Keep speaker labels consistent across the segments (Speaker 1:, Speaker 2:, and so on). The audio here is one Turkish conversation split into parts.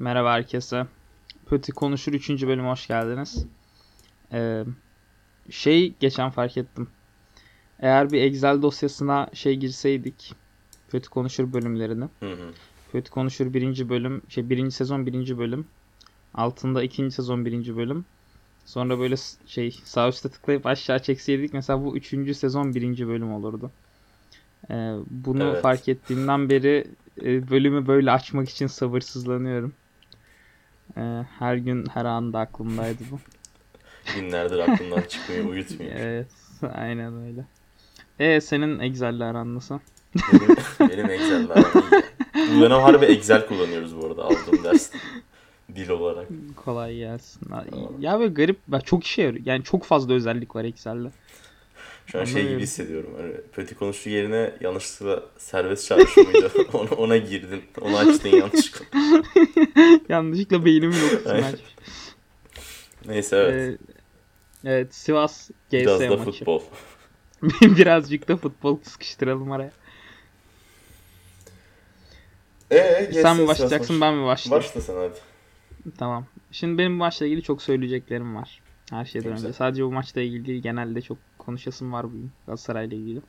Speaker 1: Merhaba herkese. Pötü Konuşur 3. bölüme hoş geldiniz. Ee, şey geçen fark ettim. Eğer bir Excel dosyasına şey girseydik. Pötü Konuşur bölümlerini.
Speaker 2: Hı hı.
Speaker 1: Pötü Konuşur 1. bölüm. Şey 1. sezon 1. bölüm. Altında 2. sezon 1. bölüm. Sonra böyle şey sağ üstte tıklayıp aşağı çekseydik mesela bu 3. sezon 1. bölüm olurdu. Ee, bunu
Speaker 2: Evet.
Speaker 1: fark ettiğimden beri e, bölümü böyle açmak için sabırsızlanıyorum. Ee, her gün her anda aklımdaydı bu.
Speaker 2: Günlerdir aklımdan çıkmıyor, uyutmuyor.
Speaker 1: Evet, aynen öyle. E senin Excel'le aran nasıl?
Speaker 2: Benim, benim Excel var. iyi. Bu dönem harbi Excel kullanıyoruz bu arada aldığım ders dil olarak.
Speaker 1: Kolay gelsin. Ya böyle garip, çok işe yarıyor. Yani çok fazla özellik var Excel'de.
Speaker 2: Şu an şey gibi hissediyorum. Hani pötü konuşu yerine yanlışlıkla serbest çağrışı mıydı? ona, ona girdin. Onu açtın yanlışlıkla.
Speaker 1: Yanlışlıkla
Speaker 2: Aynen.
Speaker 1: açmış.
Speaker 2: Neyse evet.
Speaker 1: Ee, evet Sivas GS
Speaker 2: Biraz da futbol.
Speaker 1: Birazcık da futbol sıkıştıralım araya.
Speaker 2: Eee
Speaker 1: Sen mi başlayacaksın ben mi başlayayım?
Speaker 2: Başla sen hadi.
Speaker 1: Tamam. Şimdi benim bu maçla ilgili çok söyleyeceklerim var. Her şeyden önce. Sadece bu maçla ilgili değil, genelde çok konuşasım var bugün Galatasaray'la ilgili.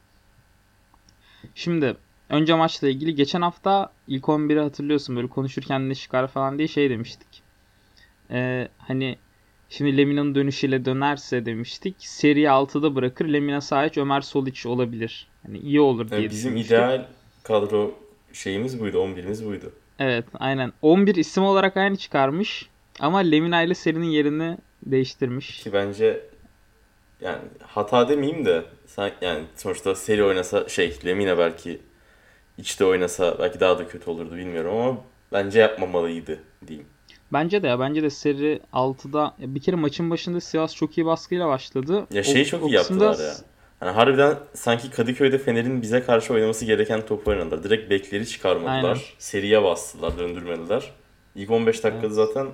Speaker 1: Şimdi önce maçla ilgili geçen hafta ilk 11'i hatırlıyorsun böyle konuşurken ne çıkar falan diye şey demiştik. Ee, hani şimdi Lemina'nın dönüşüyle dönerse demiştik. Seri 6'da bırakır. Lemina Sahiç, Ömer Soliç olabilir. Hani iyi olur diye
Speaker 2: Yani bizim ideal kadro şeyimiz buydu, 11'imiz buydu.
Speaker 1: Evet aynen. 11 isim olarak aynı çıkarmış. Ama Lemina ile serinin yerini değiştirmiş.
Speaker 2: Ki bence yani hata demeyeyim de sen yani sonuçta seri oynasa şey Lemina belki içte oynasa belki daha da kötü olurdu bilmiyorum ama bence yapmamalıydı diyeyim.
Speaker 1: Bence de ya bence de seri 6'da ya bir kere maçın başında Sivas çok iyi baskıyla başladı.
Speaker 2: Ya
Speaker 1: O-
Speaker 2: şeyi çok
Speaker 1: o
Speaker 2: iyi
Speaker 1: kısımda
Speaker 2: yaptılar ya. Hani harbiden sanki Kadıköy'de Fener'in bize karşı oynaması gereken top oynadılar. Direkt bekleri çıkarmadılar.
Speaker 1: Aynen.
Speaker 2: Seriye bastılar, döndürmediler. İlk 15 dakikada
Speaker 1: Evet.
Speaker 2: zaten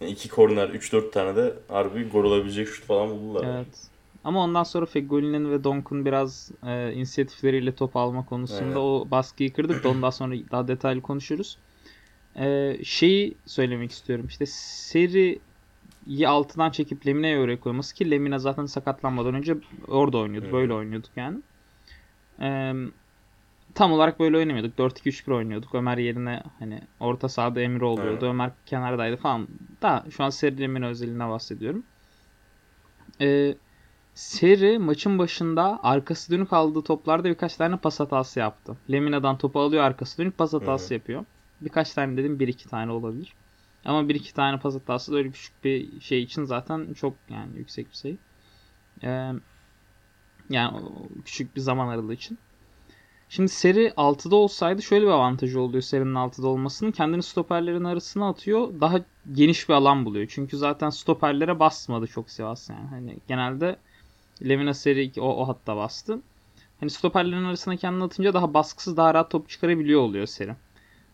Speaker 2: yani iki korner, 3-4 tane de harbi gol olabilecek şut falan buldular.
Speaker 1: Evet. Ama ondan sonra Fegoli'nin ve Donk'un biraz e, inisiyatifleriyle top alma konusunda
Speaker 2: Aynen.
Speaker 1: o baskıyı kırdık da ondan sonra daha detaylı konuşuruz. E, şeyi söylemek istiyorum. İşte seriyi altından çekip Lemina'ya oraya koyması ki Lemina zaten sakatlanmadan önce orada oynuyordu.
Speaker 2: Hı.
Speaker 1: Böyle oynuyorduk yani. E, tam olarak böyle oynamıyorduk. 4-2-3-1 oynuyorduk. Ömer yerine hani orta sahada Emre oluyordu.
Speaker 2: Aynen.
Speaker 1: Ömer kenardaydı falan. Da şu an seri Lemina özelinde bahsediyorum. E, Seri maçın başında arkası dönük aldığı toplarda birkaç tane pas hatası yaptı. Lemina'dan topu alıyor arkası dönük pas hatası
Speaker 2: hı.
Speaker 1: yapıyor. Birkaç tane dedim bir iki tane olabilir. Ama bir iki tane pas hatası da öyle küçük bir şey için zaten çok yani yüksek bir şey. Ee, yani küçük bir zaman aralığı için. Şimdi seri 6'da olsaydı şöyle bir avantajı oluyor serinin 6'da olmasının. Kendini stoperlerin arasına atıyor. Daha geniş bir alan buluyor. Çünkü zaten stoperlere basmadı çok Sivas yani. Hani genelde Lemina seri 2 o, o hatta bastı. Hani stoperlerin arasına kendini atınca daha baskısız daha rahat top çıkarabiliyor oluyor seri.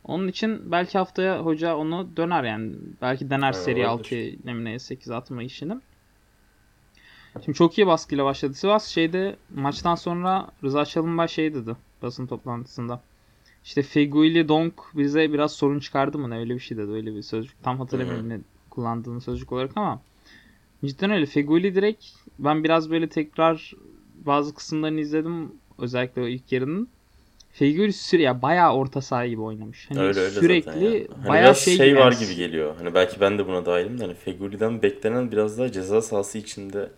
Speaker 1: Onun için belki haftaya hoca onu döner yani. Belki dener
Speaker 2: Evet,
Speaker 1: seri
Speaker 2: olabilir.
Speaker 1: 6'ya Lemina'ya 8 atma işini. Şimdi çok iyi baskıyla başladı Sivas. Şeyde maçtan sonra Rıza Çalınbay şey dedi basın toplantısında. İşte Feguili Donk bize biraz sorun çıkardı mı ne öyle bir şey dedi öyle bir sözcük. Tam hatırlamıyorum ne kullandığını sözcük olarak ama cidden öyle. Feguili direkt ben biraz böyle tekrar bazı kısımlarını izledim özellikle o ilk yarının. Feguili süre ya bayağı orta saha gibi oynamış. Hani
Speaker 2: öyle öyle
Speaker 1: sürekli
Speaker 2: zaten ya. Hani
Speaker 1: bayağı
Speaker 2: biraz
Speaker 1: şey,
Speaker 2: şey, var
Speaker 1: yani.
Speaker 2: gibi geliyor. Hani belki ben de buna dahilim de hani Fegüli'den beklenen biraz daha ceza sahası içinde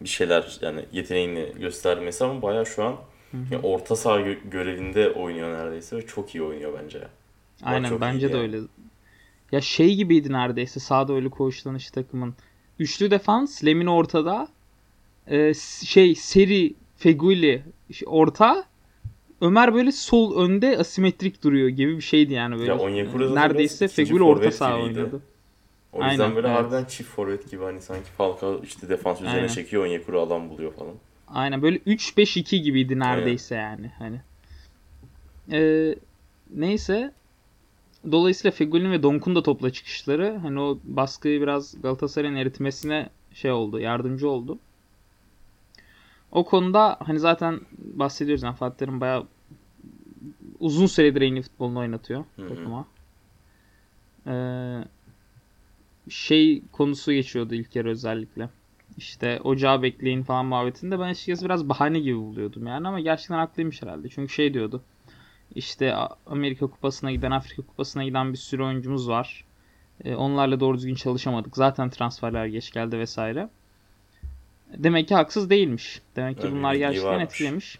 Speaker 2: bir şeyler yani yeteneğini göstermesi ama bayağı şu an ya orta saha gö- görevinde oynuyor neredeyse ve çok iyi oynuyor bence. ya.
Speaker 1: Aynen bence de
Speaker 2: yani.
Speaker 1: öyle. Ya şey gibiydi neredeyse sağda öyle koğuşlanış takımın. Üçlü defans, Lemina ortada. Ee, şey seri Feguli orta. Ömer böyle sol önde asimetrik duruyor gibi bir şeydi yani böyle.
Speaker 2: Ya Onyekuru zaten
Speaker 1: neredeyse Feguli orta saha oynuyordu.
Speaker 2: O yüzden
Speaker 1: Aynen,
Speaker 2: böyle
Speaker 1: evet.
Speaker 2: harbiden çift forvet gibi hani sanki Falcao işte defans üzerine
Speaker 1: Aynen.
Speaker 2: çekiyor Onyekuru alan buluyor falan.
Speaker 1: Aynen böyle 3-5-2 gibiydi neredeyse yani hani. Ee, neyse dolayısıyla Fegül'ün ve Donk'un da topla çıkışları hani o baskıyı biraz Galatasaray'ın eritmesine şey oldu, yardımcı oldu. O konuda hani zaten bahsediyoruz yani Fatih Terim bayağı uzun süredir en iyi futbolunu oynatıyor
Speaker 2: Hı hı.
Speaker 1: takıma. Ee, şey konusu geçiyordu ilk kere özellikle. İşte ocağı bekleyin falan muhabbetinde ben açıkçası biraz bahane gibi buluyordum yani ama gerçekten haklıymış herhalde. Çünkü şey diyordu. İşte Amerika Kupası'na giden, Afrika Kupası'na giden bir sürü oyuncumuz var. Ee, onlarla doğru düzgün çalışamadık. Zaten transferler geç geldi vesaire. Demek ki haksız değilmiş. Demek ki
Speaker 2: Öyle
Speaker 1: bunlar gerçekten
Speaker 2: varmış.
Speaker 1: etkilemiş.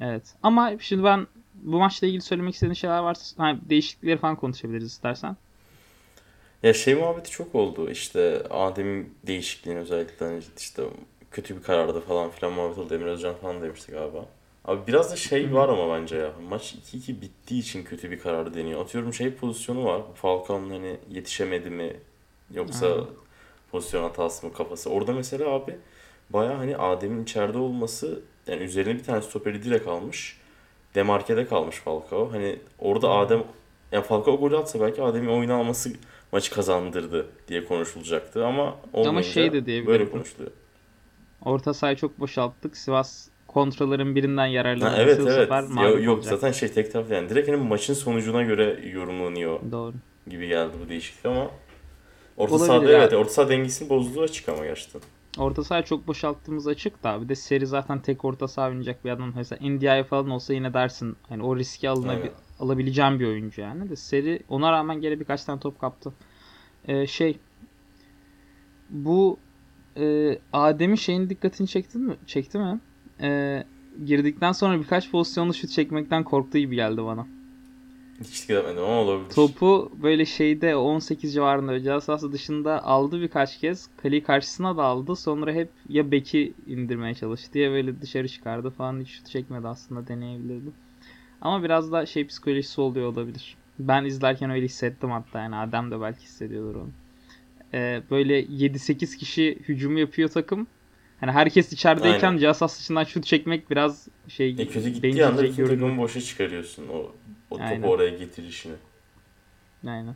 Speaker 1: Evet. Ama şimdi ben bu maçla ilgili söylemek istediğin şeyler varsa hani değişiklikleri falan konuşabiliriz istersen.
Speaker 2: Ya şey muhabbeti çok oldu işte Adem'in değişikliğini özellikle hani işte kötü bir karardı falan filan muhabbet oldu. Emre Özcan falan demişti galiba. Abi biraz da şey var ama bence ya. Maç 2-2 bittiği için kötü bir karar deniyor. Atıyorum şey pozisyonu var. Falcao'nun hani yetişemedi mi yoksa
Speaker 1: Aynen.
Speaker 2: pozisyon hatası mı kafası. Orada mesela abi baya hani Adem'in içeride olması yani üzerine bir tane stoperi direkt almış. Demarke'de kalmış Falcao. Hani orada Adem yani Falcao golü atsa belki Adem'in oyunu alması maçı kazandırdı diye konuşulacaktı ama olmayınca
Speaker 1: şey de diyebilirim.
Speaker 2: böyle konuşuluyor.
Speaker 1: Orta sahayı çok boşalttık. Sivas kontraların birinden
Speaker 2: Ha,
Speaker 1: yararlandı.
Speaker 2: evet
Speaker 1: Bu
Speaker 2: evet.
Speaker 1: sefer
Speaker 2: Ya, yok
Speaker 1: olacak.
Speaker 2: zaten şey tek taraflı yani direkt hani maçın sonucuna göre yorumlanıyor
Speaker 1: Doğru.
Speaker 2: gibi geldi bu değişiklik ama orta
Speaker 1: Olabilir
Speaker 2: sahada
Speaker 1: ya.
Speaker 2: evet orta saha dengesinin bozduğu açık ama gerçekten.
Speaker 1: Orta sahayı çok boşalttığımız açık da bir de seri zaten tek orta saha oynayacak bir adam. Mesela Ndiaye falan olsa yine dersin. Hani o riski alınabil-. Alabileceğim bir oyuncu yani. De seri ona rağmen gene birkaç tane top kaptı. Ee, şey bu e, Adem'in şeyin dikkatini çekti mi? Çekti mi? Ee, girdikten sonra birkaç pozisyonda şut çekmekten korktuğu gibi geldi bana.
Speaker 2: Hiç dikkat etmedim ama olabilir.
Speaker 1: Topu böyle şeyde 18 civarında ceza sahası dışında aldı birkaç kez. Kaleyi karşısına da aldı. Sonra hep ya beki indirmeye çalıştı ya böyle dışarı çıkardı falan. Hiç şut çekmedi aslında deneyebilirdi. Ama biraz da şey psikolojisi oluyor olabilir. Ben izlerken öyle hissettim hatta yani Adem de belki hissediyordur onu. Ee, böyle 7-8 kişi hücumu yapıyor takım. Hani herkes içerideyken
Speaker 2: Aynen.
Speaker 1: sahası dışından şut çekmek biraz şey
Speaker 2: E kötü gittiği anda bütün takımı boşa çıkarıyorsun o, o topu
Speaker 1: Aynen.
Speaker 2: oraya getirişini.
Speaker 1: Aynen.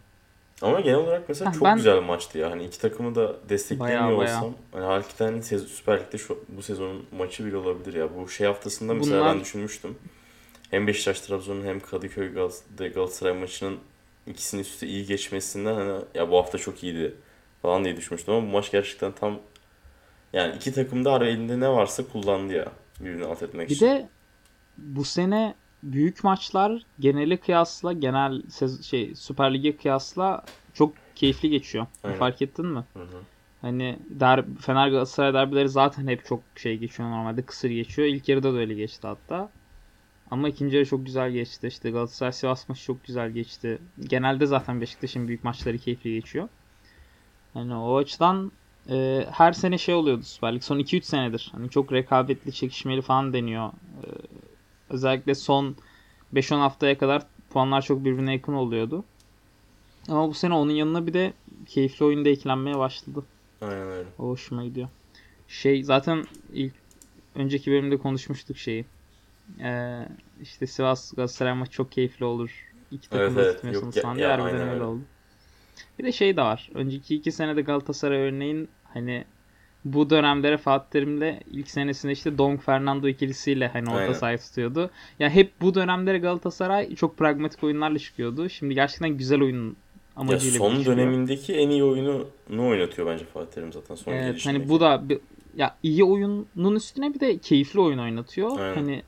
Speaker 2: Ama genel olarak mesela
Speaker 1: Ha,
Speaker 2: çok
Speaker 1: ben-
Speaker 2: güzel bir maçtı ya. Hani iki takımı da desteklemiyor
Speaker 1: Bayağı, bayağı.
Speaker 2: olsam hani hakikaten Süper Lig'de şu, bu sezonun maçı bile olabilir ya. Bu şey haftasında mesela
Speaker 1: Bunlar-
Speaker 2: ben düşünmüştüm. Hem Beşiktaş Trabzon'un hem Kadıköy Gal- Galatasaray maçının ikisinin üst üste iyi geçmesinden hani ya bu hafta çok iyiydi falan diye düşünmüştüm ama bu maç gerçekten tam yani iki takım da ara elinde ne varsa kullandı ya birbirini alt etmek
Speaker 1: Bir
Speaker 2: için.
Speaker 1: de bu sene büyük maçlar geneli kıyasla genel şey Süper Lig'e kıyasla çok keyifli geçiyor.
Speaker 2: Aynen.
Speaker 1: Fark ettin mi?
Speaker 2: Hı hı.
Speaker 1: Hani der, Fener Galatasaray derbileri zaten hep çok şey geçiyor normalde kısır geçiyor. İlk yarıda da öyle geçti hatta. Ama ikinci yarı çok güzel geçti. İşte Galatasaray Sivas maçı çok güzel geçti. Genelde zaten Beşiktaş'ın büyük maçları keyifli geçiyor. Hani o açıdan e, her sene şey oluyordu Süper Lig. Son 2-3 senedir. Hani çok rekabetli, çekişmeli falan deniyor. E, özellikle son 5-10 haftaya kadar puanlar çok birbirine yakın oluyordu. Ama bu sene onun yanına bir de keyifli oyunda eklenmeye başladı.
Speaker 2: Aynen öyle.
Speaker 1: O hoşuma gidiyor. Şey zaten ilk önceki bölümde konuşmuştuk şeyi. Ee, işte Sivas Galatasaray maçı çok keyifli olur. İki takım
Speaker 2: Evet,
Speaker 1: da
Speaker 2: evet.
Speaker 1: tutmuyorsunuz
Speaker 2: ya- ya,
Speaker 1: diye harbiden öyle
Speaker 2: öyle.
Speaker 1: oldu. Bir de şey de var. Önceki iki senede Galatasaray örneğin hani bu dönemlere Fatih Terim'le ilk senesinde işte Dong Fernando ikilisiyle hani orta
Speaker 2: Aynen.
Speaker 1: tutuyordu. Ya hep bu dönemlere Galatasaray çok pragmatik oyunlarla çıkıyordu. Şimdi gerçekten güzel oyun
Speaker 2: Ya
Speaker 1: amacıyla
Speaker 2: son
Speaker 1: çıkıyor.
Speaker 2: dönemindeki en iyi oyunu ne oynatıyor bence Fatih Terim zaten son
Speaker 1: Evet, hani bu da bir, ya iyi oyunun üstüne bir de keyifli oyun oynatıyor.
Speaker 2: Aynen.
Speaker 1: Hani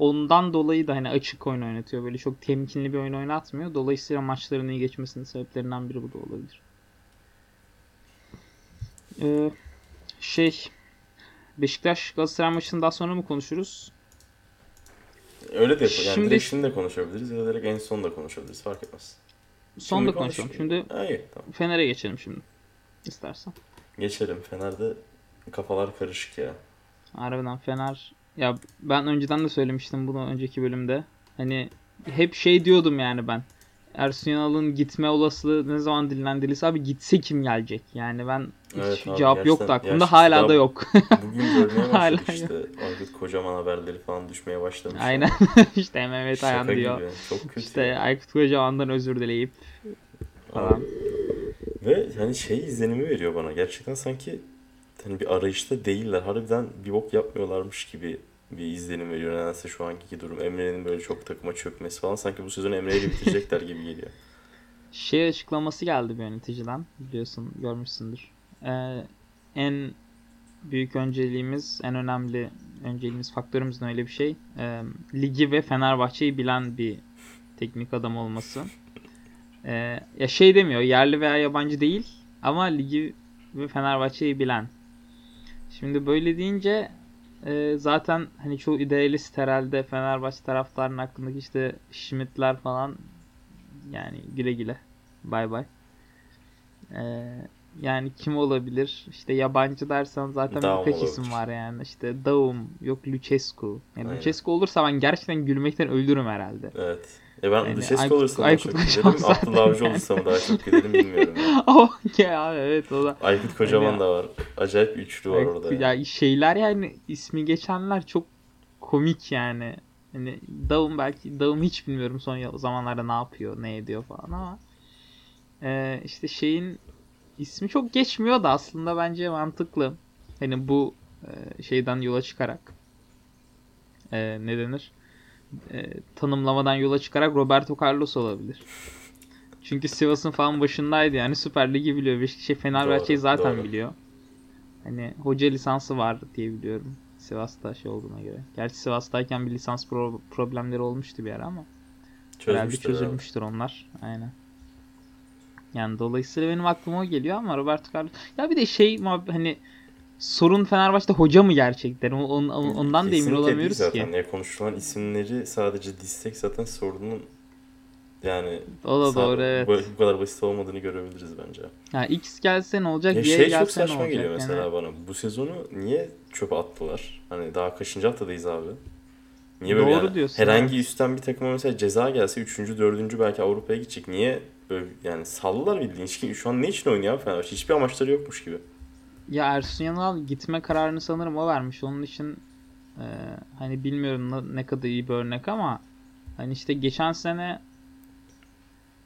Speaker 1: ondan dolayı da hani açık oyun oynatıyor. Böyle çok temkinli bir oyun oynatmıyor. Dolayısıyla maçların iyi geçmesinin sebeplerinden biri bu da olabilir. Ee, şey Beşiktaş Galatasaray maçını daha sonra mı konuşuruz?
Speaker 2: Öyle de yapalım. Yani
Speaker 1: Şimdi-
Speaker 2: direkt şimdi de konuşabiliriz ya da direkt en son da konuşabiliriz. Fark etmez.
Speaker 1: Son
Speaker 2: Şimdi
Speaker 1: da konuşalım. Şimdi
Speaker 2: Ha, iyi, tamam.
Speaker 1: Fener'e geçelim şimdi. İstersen.
Speaker 2: Geçelim. Fener'de kafalar karışık ya.
Speaker 1: Harbiden Fener ya ben önceden de söylemiştim bunu önceki bölümde. Hani hep şey diyordum yani ben. Ersun Yanal'ın gitme olasılığı ne zaman dinlendirilse abi gitse kim gelecek? Yani ben hiç
Speaker 2: Evet abi,
Speaker 1: cevap yoktu aklımda hala da yok.
Speaker 2: Bugün görmeye
Speaker 1: Hala
Speaker 2: işte. Aykut Kocaman haberleri falan düşmeye başlamış.
Speaker 1: Aynen. işte Mehmet Ayan diyor.
Speaker 2: gibi. Çok kötü.
Speaker 1: İşte
Speaker 2: ya.
Speaker 1: Aykut Kocaman'dan özür dileyip falan.
Speaker 2: Ve hani şey izlenimi veriyor bana. Gerçekten sanki hani bir arayışta değiller. Harbiden bir bok yapmıyorlarmış gibi bir izlenim veriyor. Nedense şu anki durum. Emre'nin böyle çok takıma çökmesi falan. Sanki bu sezonu Emre ile bitirecekler gibi geliyor.
Speaker 1: Şey açıklaması geldi bir yöneticiden. Biliyorsun görmüşsündür. Ee, en büyük önceliğimiz, en önemli önceliğimiz, faktörümüzün öyle bir şey. Ee, ligi ve Fenerbahçe'yi bilen bir teknik adam olması. Ee, ya şey demiyor, yerli veya yabancı değil ama ligi ve Fenerbahçe'yi bilen. Şimdi böyle deyince e, zaten hani çoğu idealist herhalde Fenerbahçe taraftarının hakkındaki işte Schmidt'ler falan yani güle güle. Bay bay. Ee, yani kim olabilir? İşte yabancı dersen zaten
Speaker 2: Daum
Speaker 1: birkaç
Speaker 2: olabilir.
Speaker 1: isim var yani. İşte Daum, yok Lucescu. Yani
Speaker 2: Aynen.
Speaker 1: Lucescu olursa ben gerçekten gülmekten ölürüm herhalde.
Speaker 2: Evet. E ben
Speaker 1: Yani Aykut-
Speaker 2: olursam daha
Speaker 1: Aykut
Speaker 2: çok giderim. Abdullah Avcı
Speaker 1: zaten
Speaker 2: olursam daha çok giderim bilmiyorum. Yani.
Speaker 1: Oh ya evet o da.
Speaker 2: Aykut Kocaman
Speaker 1: Yani-
Speaker 2: da var. Acayip üçlü var orada.
Speaker 1: Ya
Speaker 2: Yani.
Speaker 1: şeyler yani ismi geçenler çok komik yani. Hani Daum belki Daum hiç bilmiyorum son zamanlarda ne yapıyor, ne ediyor falan ama Ee, işte şeyin ismi çok geçmiyor da aslında bence mantıklı. Hani bu e, şeyden yola çıkarak e, ne denir? E, tanımlamadan yola çıkarak Roberto Carlos olabilir. Çünkü Sivas'ın falan başındaydı yani Süper Lig'i biliyor. Beşiktaş Fenerbahçe'yi zaten
Speaker 2: doğru.
Speaker 1: biliyor. Hani hoca lisansı var diye biliyorum. Sivas'ta şey olduğuna göre. Gerçi Sivas'tayken bir lisans pro- problemleri olmuştu bir ara ama
Speaker 2: Çözmüştür herhalde.
Speaker 1: çözülmüştür onlar. Aynen. Yani dolayısıyla benim aklıma o geliyor ama Roberto Carlos ya bir de şey hani sorun Fenerbahçe'de hoca mı gerçekten? On- on- ondan da emin
Speaker 2: Kesinlikle
Speaker 1: olamıyoruz
Speaker 2: zaten.
Speaker 1: ki.
Speaker 2: Ya konuşulan isimleri sadece dizsek zaten sorunun yani
Speaker 1: O da doğru evet.
Speaker 2: bu, kadar basit olmadığını görebiliriz bence.
Speaker 1: Ya X gelse ne olacak?
Speaker 2: Ya
Speaker 1: Y
Speaker 2: şey çok
Speaker 1: gelse ne
Speaker 2: saçma
Speaker 1: olacak?
Speaker 2: geliyor mesela
Speaker 1: Yani
Speaker 2: bana. Bu sezonu niye çöpe attılar? Hani daha kaçıncı haftadayız abi? Niye böyle
Speaker 1: Doğru
Speaker 2: yani
Speaker 1: diyorsun,
Speaker 2: herhangi
Speaker 1: evet.
Speaker 2: üstten bir takıma mesela ceza gelse 3. 4. belki Avrupa'ya gidecek. Niye böyle yani sallılar bildiğin. Şu an ne için oynuyor abi Fenerbahçe? Hiçbir amaçları yokmuş gibi.
Speaker 1: Ya Ersun Yanal gitme kararını sanırım o vermiş. Onun için e, hani bilmiyorum ne, kadar iyi bir örnek ama hani işte geçen sene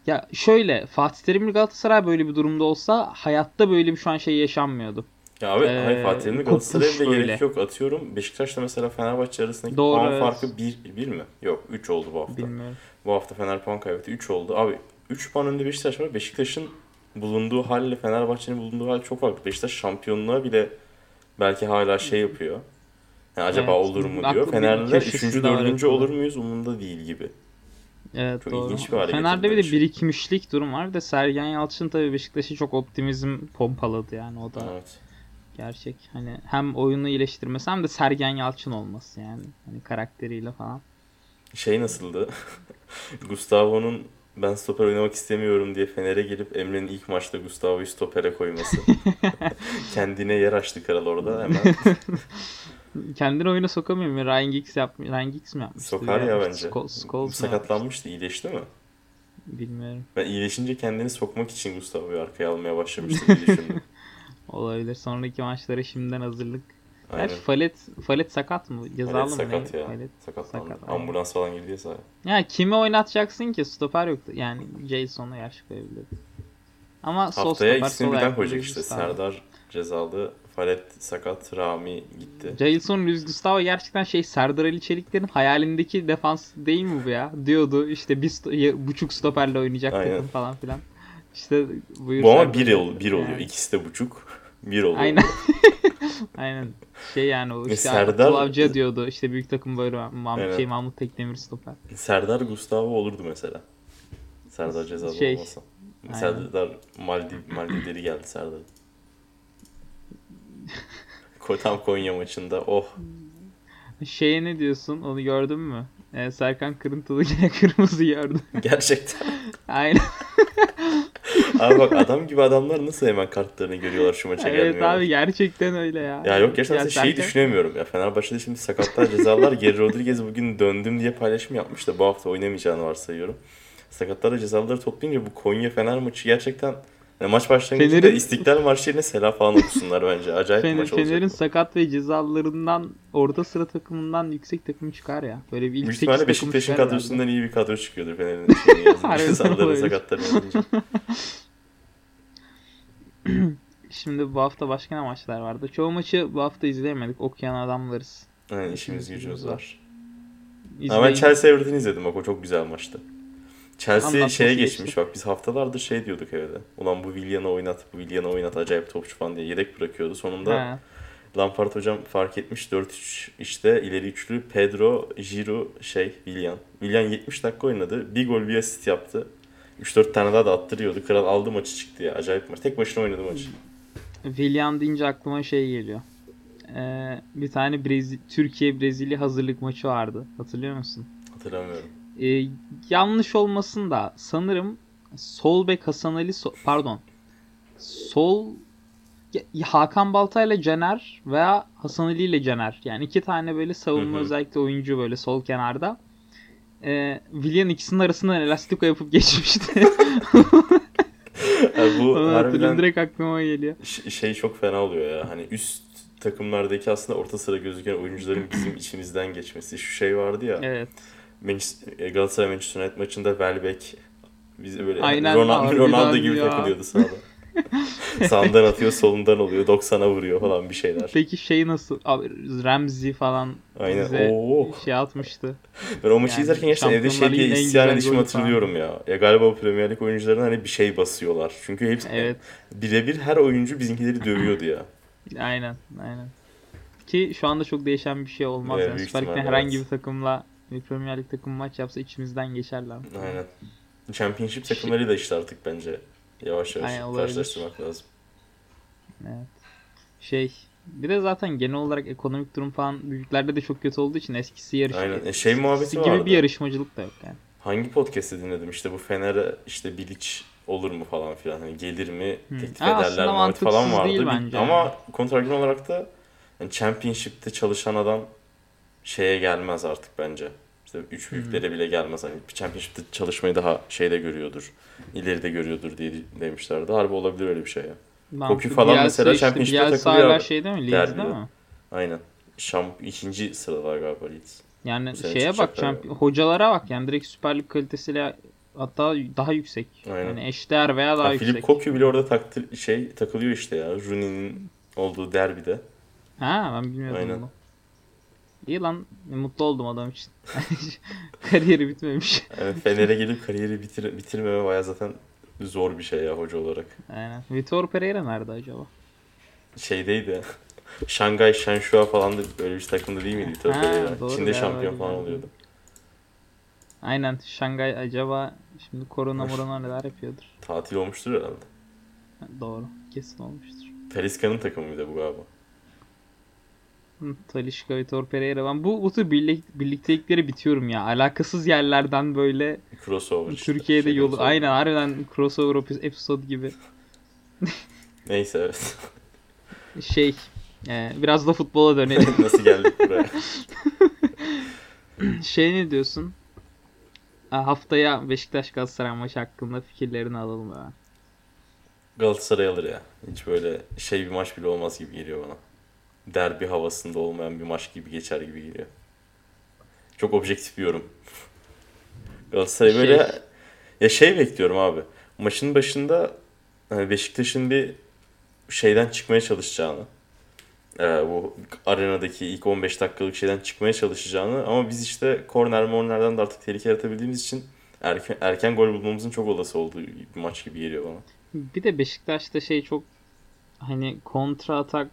Speaker 1: ya şöyle Fatih Terimli Galatasaray böyle bir durumda olsa hayatta böyle bir şu an şey yaşanmıyordu.
Speaker 2: Ya abi
Speaker 1: Ee,
Speaker 2: hayır Fatih Terim'le
Speaker 1: kopuş
Speaker 2: Galatasaray'a bile gerek yok. Atıyorum Beşiktaş'la mesela Fenerbahçe arasındaki
Speaker 1: Doğru,
Speaker 2: puan
Speaker 1: evet.
Speaker 2: farkı 1 bir mi? Yok 3 oldu bu hafta.
Speaker 1: Bilmiyorum.
Speaker 2: Bu hafta Fener puan kaybetti. 3 oldu. Abi 3 puan önünde Beşiktaş var. Beşiktaş'ın bulunduğu halle Fenerbahçe'nin bulunduğu hal çok farklı. Beşiktaş şampiyonluğa bile belki hala şey yapıyor. Yani acaba
Speaker 1: Evet.
Speaker 2: olur mu diyor. Fenerliler
Speaker 1: köşesinde
Speaker 2: 3.
Speaker 1: var
Speaker 2: 4.
Speaker 1: aklında.
Speaker 2: olur muyuz umurunda değil gibi.
Speaker 1: Evet
Speaker 2: Çok
Speaker 1: doğru.
Speaker 2: ilginç bir hale
Speaker 1: Fener'de bir de birikmişlik durum var. De Sergen Yalçın tabii Beşiktaş'ı çok optimizm pompaladı yani o da
Speaker 2: Evet.
Speaker 1: gerçek. Hani hem oyunu iyileştirmesi hem de Sergen Yalçın olması yani. Hani karakteriyle falan.
Speaker 2: Şey nasıldı? Gustavo'nun ben stoper oynamak istemiyorum diye Fener'e gelip Emre'nin ilk maçta Gustavo'yu stopere koyması. Kendine yer açtı kral orada hemen.
Speaker 1: Kendini oyuna sokamıyor mu? Ryan Giggs, yap Ryan Giggs mi yapmıştı?
Speaker 2: Sokar ya bence.
Speaker 1: Sko- Scholes mi
Speaker 2: Sakatlanmıştı, iyileşti mi?
Speaker 1: Bilmiyorum.
Speaker 2: Ben iyileşince kendini sokmak için Gustavo'yu arkaya almaya başlamıştı diye düşündüm.
Speaker 1: Olabilir. Sonraki maçlara şimdiden hazırlık.
Speaker 2: Aynen.
Speaker 1: Gerçi Falet, Falet sakat mı? Cezalı
Speaker 2: Evet,
Speaker 1: mı?
Speaker 2: sakat
Speaker 1: ne?
Speaker 2: ya.
Speaker 1: Falet. Sakat, aynen.
Speaker 2: Ambulans falan ya sahaya.
Speaker 1: Ya kimi oynatacaksın ki? Stoper yoktu. Yani Jason'u gerçi koyabilir. Ama sol
Speaker 2: Haftaya
Speaker 1: stoper,
Speaker 2: ikisini birden koyacak işte.
Speaker 1: Gustavo.
Speaker 2: Serdar cezalı, Falet sakat, Rami gitti.
Speaker 1: Jailson Luis Gustavo gerçekten şey Serdar Ali Çelikler'in hayalindeki defans değil mi bu ya? Diyordu işte bir sto- buçuk stoperle oynayacak
Speaker 2: Aynen.
Speaker 1: takım falan filan. İşte buyur
Speaker 2: Bu ama bir, ol, bir oluyor.
Speaker 1: Yani.
Speaker 2: İkisi de buçuk. Bir oluyor.
Speaker 1: Aynen. Aynen. Şey yani o
Speaker 2: Ve
Speaker 1: işte
Speaker 2: Serdar-
Speaker 1: Abdullah Avcı diyordu işte büyük takım böyle Mahmut,
Speaker 2: Aynen.
Speaker 1: şey, Mahmut Tekdemir stoper.
Speaker 2: Serdar Gustavo olurdu mesela. Serdar cezalı
Speaker 1: Şey,
Speaker 2: olmasa.
Speaker 1: aynen.
Speaker 2: Serdar Maldiv, Maldivleri geldi Serdar. Ko- Tam Konya maçında oh
Speaker 1: Şeye ne diyorsun onu gördün mü? Ee, Serkan Kırıntılı yine kırmızı gördü.
Speaker 2: gerçekten.
Speaker 1: Aynen.
Speaker 2: Abi bak adam gibi adamlar nasıl hemen kartlarını görüyorlar şu maça
Speaker 1: evet
Speaker 2: gelmiyorlar.
Speaker 1: abi gerçekten öyle ya.
Speaker 2: Ya yok gerçekten
Speaker 1: Ya
Speaker 2: şeyi
Speaker 1: Serkan-
Speaker 2: düşünemiyorum ya. Fenerbahçe'de şimdi sakatlar cezalar. Geri Rodriguez bugün döndüm diye paylaşım yapmış da bu hafta oynamayacağını varsayıyorum. Sakatlar cezaları toplayınca bu Konya Fener maçı gerçekten yani maç başlangıcında
Speaker 1: Fener'in-
Speaker 2: İstiklal Marşı yerine Sela falan okusunlar bence. Acayip bir
Speaker 1: Fener,
Speaker 2: maç olacak.
Speaker 1: Fener'in
Speaker 2: bu.
Speaker 1: sakat ve cezalarından orta sıra takımından yüksek takım çıkar ya. Böyle bir ilk
Speaker 2: Büyük
Speaker 1: 8
Speaker 2: ihtimalle
Speaker 1: takım
Speaker 2: Beşiktaş'ın kadrosundan iyi bir kadro çıkıyordur Fener'in Cezaları yazınca.
Speaker 1: herhalde. Şimdi bu hafta başka ne maçlar vardı? Çoğu maçı bu hafta izleyemedik. Okuyan adamlarız.
Speaker 2: Aynen işimiz gücümüz var.
Speaker 1: İzleyin.
Speaker 2: Ama ben Chelsea Everton izledim bak o çok güzel maçtı. Chelsea
Speaker 1: Anlatması
Speaker 2: şeye geçmiş bak biz haftalardır şey diyorduk evde. Ulan bu Willian'ı oynat, bu Willian'ı oynat acayip topçu falan diye yedek bırakıyordu. Sonunda
Speaker 1: He.
Speaker 2: Lampard hocam fark etmiş 4-3 işte ileri üçlü Pedro, Giroud, şey Willian. Willian 70 dakika oynadı. Bir gol bir asist yaptı. 3-4 tane daha da attırıyordu. Kral aldı maçı çıktı ya. Acayip maç. Tek başına oynadı maçı.
Speaker 1: Willian deyince aklıma şey geliyor. Ee, bir tane Brezi Türkiye Brezilya hazırlık maçı vardı. Hatırlıyor musun?
Speaker 2: Hatırlamıyorum.
Speaker 1: Ee, yanlış olmasın da sanırım sol bek Hasan Ali so- pardon. Sol Hakan Baltay ile Caner veya Hasan Ali ile Caner. Yani iki tane böyle savunma
Speaker 2: Hı hı.
Speaker 1: özellikle oyuncu böyle sol kenarda. Ee, Willian ikisinin arasından elastiko yapıp geçmişti.
Speaker 2: Yani bu
Speaker 1: Onu
Speaker 2: harbiden
Speaker 1: direkt aklıma geliyor.
Speaker 2: şey çok fena oluyor ya. Hani üst takımlardaki aslında orta sıra gözüken oyuncuların bizim içimizden geçmesi. Şu şey vardı ya.
Speaker 1: Evet.
Speaker 2: Manchester, Galatasaray Manchester United maçında Welbeck bizi böyle
Speaker 1: Aynen,
Speaker 2: Ronaldo,
Speaker 1: harbiden
Speaker 2: Ronaldo gibi
Speaker 1: ya.
Speaker 2: takılıyordu sahada. Sağından atıyor, solundan oluyor, 90'a vuruyor falan bir şeyler.
Speaker 1: Peki şey nasıl? Abi, Ramsey falan
Speaker 2: Aynen.
Speaker 1: bize
Speaker 2: Oo.
Speaker 1: şey atmıştı.
Speaker 2: Ben o maçı
Speaker 1: Yani
Speaker 2: izlerken gerçekten evde şey diye isyan edişimi
Speaker 1: golü falan.
Speaker 2: hatırlıyorum ya. Ya galiba bu Premier Lig oyuncularına hani bir şey basıyorlar. Çünkü hepsi
Speaker 1: Evet.
Speaker 2: birebir her oyuncu bizimkileri dövüyordu ya.
Speaker 1: Aynen. Aynen. Ki şu anda çok değişen bir şey olmaz.
Speaker 2: Evet,
Speaker 1: yani Süper Lig'de herhangi
Speaker 2: evet.
Speaker 1: bir takımla bir Premier Lig takım maç yapsa içimizden geçerler.
Speaker 2: Aynen. Championship takımlarıyla işte artık bence yavaş yavaş
Speaker 1: Aynen,
Speaker 2: karşılaştırmak lazım.
Speaker 1: Evet. Şey bir de zaten genel olarak ekonomik durum falan büyüklerde de çok kötü olduğu için eskisi yarış
Speaker 2: Aynen. E, şey muhabbeti
Speaker 1: gibi
Speaker 2: vardı.
Speaker 1: bir yarışmacılık da yok yani.
Speaker 2: Hangi podcast'te dinledim işte bu Fener'e işte Bilic olur mu falan filan hani gelir mi
Speaker 1: Hı.
Speaker 2: teklif
Speaker 1: Ha,
Speaker 2: ederler mi falan vardı.
Speaker 1: değil bence
Speaker 2: Ama kontrargün olarak da yani Championship'te çalışan adam şeye gelmez artık bence. İşte üç büyüklere bile gelmez. Hani Championship'te çalışmayı daha şeyde görüyordur. ileride görüyordur diye demişlerdi. Harbi olabilir öyle bir şey ya. Koku
Speaker 1: şu
Speaker 2: falan
Speaker 1: Bielsa
Speaker 2: mesela
Speaker 1: işte,
Speaker 2: Championship'te
Speaker 1: Bielsa
Speaker 2: takılıyor
Speaker 1: hala
Speaker 2: abi.
Speaker 1: şeyde mi? Leeds
Speaker 2: Derbide.
Speaker 1: değil mi?
Speaker 2: Aynen. Şamp ikinci sıradalar galiba Leeds.
Speaker 1: Yani şeye bak, şampiyon, hocalara bak yani direkt Süper Lig kalitesiyle hatta daha yüksek.
Speaker 2: Aynen.
Speaker 1: Yani eşdeğer veya daha
Speaker 2: Ha,
Speaker 1: yüksek.
Speaker 2: Philip Koku bile orada taktır, şey takılıyor işte ya. Rooney'nin olduğu derbide.
Speaker 1: Ha ben bilmiyordum
Speaker 2: Aynen.
Speaker 1: bunu. İyi lan mutlu oldum adam için. Kariyeri bitmemiş.
Speaker 2: Yani Fener'e gelip kariyeri bitir, bitirmeme baya zaten zor bir şey ya hoca olarak.
Speaker 1: Aynen. Vitor Pereira nerede acaba?
Speaker 2: Şeydeydi. Şangay Shenhua falan da böyle bir takımda değil miydi Vitor
Speaker 1: Ha,
Speaker 2: Pereira?
Speaker 1: doğru
Speaker 2: Çin'de şampiyon falan oluyordu.
Speaker 1: Aynen Şangay acaba şimdi korona morona neler yapıyordur?
Speaker 2: Tatil olmuştur herhalde.
Speaker 1: Ha, Doğru. Kesin olmuştur.
Speaker 2: Talisca'nın takımı bir de bu galiba.
Speaker 1: Hı, Talisca, Vitor Pereira. Ben bu, bu tür birlik, birliktelikleri bitiyorum ya. Alakasız yerlerden böyle
Speaker 2: Crossover işte.
Speaker 1: Türkiye'de
Speaker 2: Şey
Speaker 1: yolu.
Speaker 2: crossover.
Speaker 1: Aynen harbiden crossover epi- episode gibi.
Speaker 2: Neyse evet.
Speaker 1: Şey e, biraz da futbola dönelim.
Speaker 2: Nasıl geldik buraya?
Speaker 1: şey ne diyorsun? Ha, Haftaya Beşiktaş Galatasaray maçı hakkında fikirlerini alalım ya.
Speaker 2: Galatasaray alır ya. Hiç böyle şey bir maç bile olmaz gibi geliyor bana. Derbi havasında olmayan bir maç gibi geçer gibi geliyor. Çok objektif bir yorum. Galatasaray
Speaker 1: Şey-
Speaker 2: böyle ya şey bekliyorum abi. Maçın başında hani Beşiktaş'ın bir şeyden çıkmaya çalışacağını e, bu arenadaki ilk 15 dakikalık şeyden çıkmaya çalışacağını ama biz işte korner mornerden de artık tehlike yaratabildiğimiz için erken, erken gol bulmamızın çok olası olduğu bir maç gibi geliyor bana.
Speaker 1: Bir de Beşiktaş'ta şey çok hani kontra atak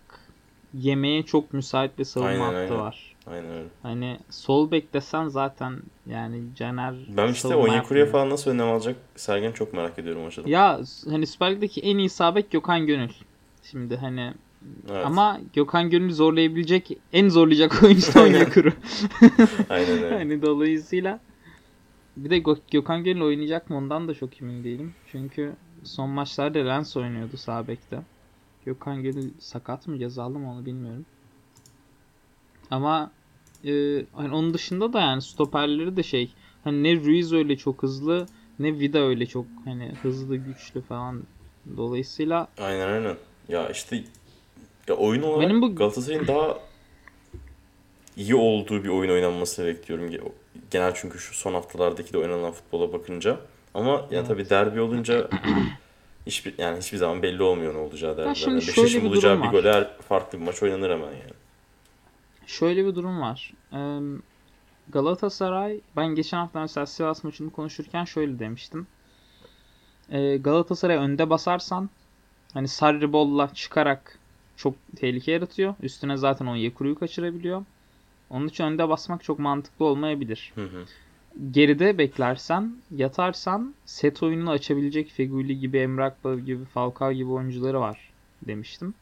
Speaker 1: yemeye çok müsait bir savunma
Speaker 2: Aynen,
Speaker 1: hattı
Speaker 2: aynen.
Speaker 1: var.
Speaker 2: Aynen öyle.
Speaker 1: Hani sol bek desen zaten yani Caner
Speaker 2: Ben işte Onyekuru'ya falan nasıl önlem alacak Sergen çok merak ediyorum maçta.
Speaker 1: Ya hani Süper Lig'deki en iyi sağ bek Gökhan Gönül. Şimdi hani
Speaker 2: Evet.
Speaker 1: ama Gökhan Gönül'ü zorlayabilecek en zorlayacak oyuncu da Onyekuru.
Speaker 2: Aynen öyle.
Speaker 1: hani dolayısıyla bir de Gö- Gökhan Gönül oynayacak mı ondan da çok emin değilim. Çünkü son maçlarda Lens oynuyordu sağ bekte. Gökhan Gönül sakat mı cezalı mı onu bilmiyorum. Ama e, hani onun dışında da yani stoperleri de şey hani ne Ruiz öyle çok hızlı ne Vida öyle çok hani hızlı güçlü falan. Dolayısıyla
Speaker 2: Aynen aynen. Ya işte ya oyun olarak
Speaker 1: Benim bu-
Speaker 2: Galatasaray'ın daha iyi olduğu bir oyun oynanmasını bekliyorum. Ge- Genel çünkü şu son haftalardaki de oynanan futbola bakınca. Ama ya
Speaker 1: Evet.
Speaker 2: tabii derbi olunca hiçbir yani hiçbir zaman belli olmuyor ne olacağı derbilerde.
Speaker 1: şimdi
Speaker 2: Beşiktaş'ın
Speaker 1: şöyle bir
Speaker 2: bulacağı
Speaker 1: durum
Speaker 2: bir
Speaker 1: var.
Speaker 2: gole her farklı bir maç oynanır hemen yani.
Speaker 1: şöyle bir durum var. Ee, Galatasaray ben geçen hafta mesela Sivas maçını konuşurken şöyle demiştim. Ee, Galatasaray önde basarsan hani Sarri Bolla çıkarak çok tehlike yaratıyor. Üstüne zaten Onyekuru'yu kaçırabiliyor. Onun için önde basmak çok mantıklı olmayabilir.
Speaker 2: Hı hı.
Speaker 1: Geride beklersen, yatarsan set oyununu açabilecek Feguli gibi, Emre Akbaba gibi, Falcao gibi oyuncuları var demiştim.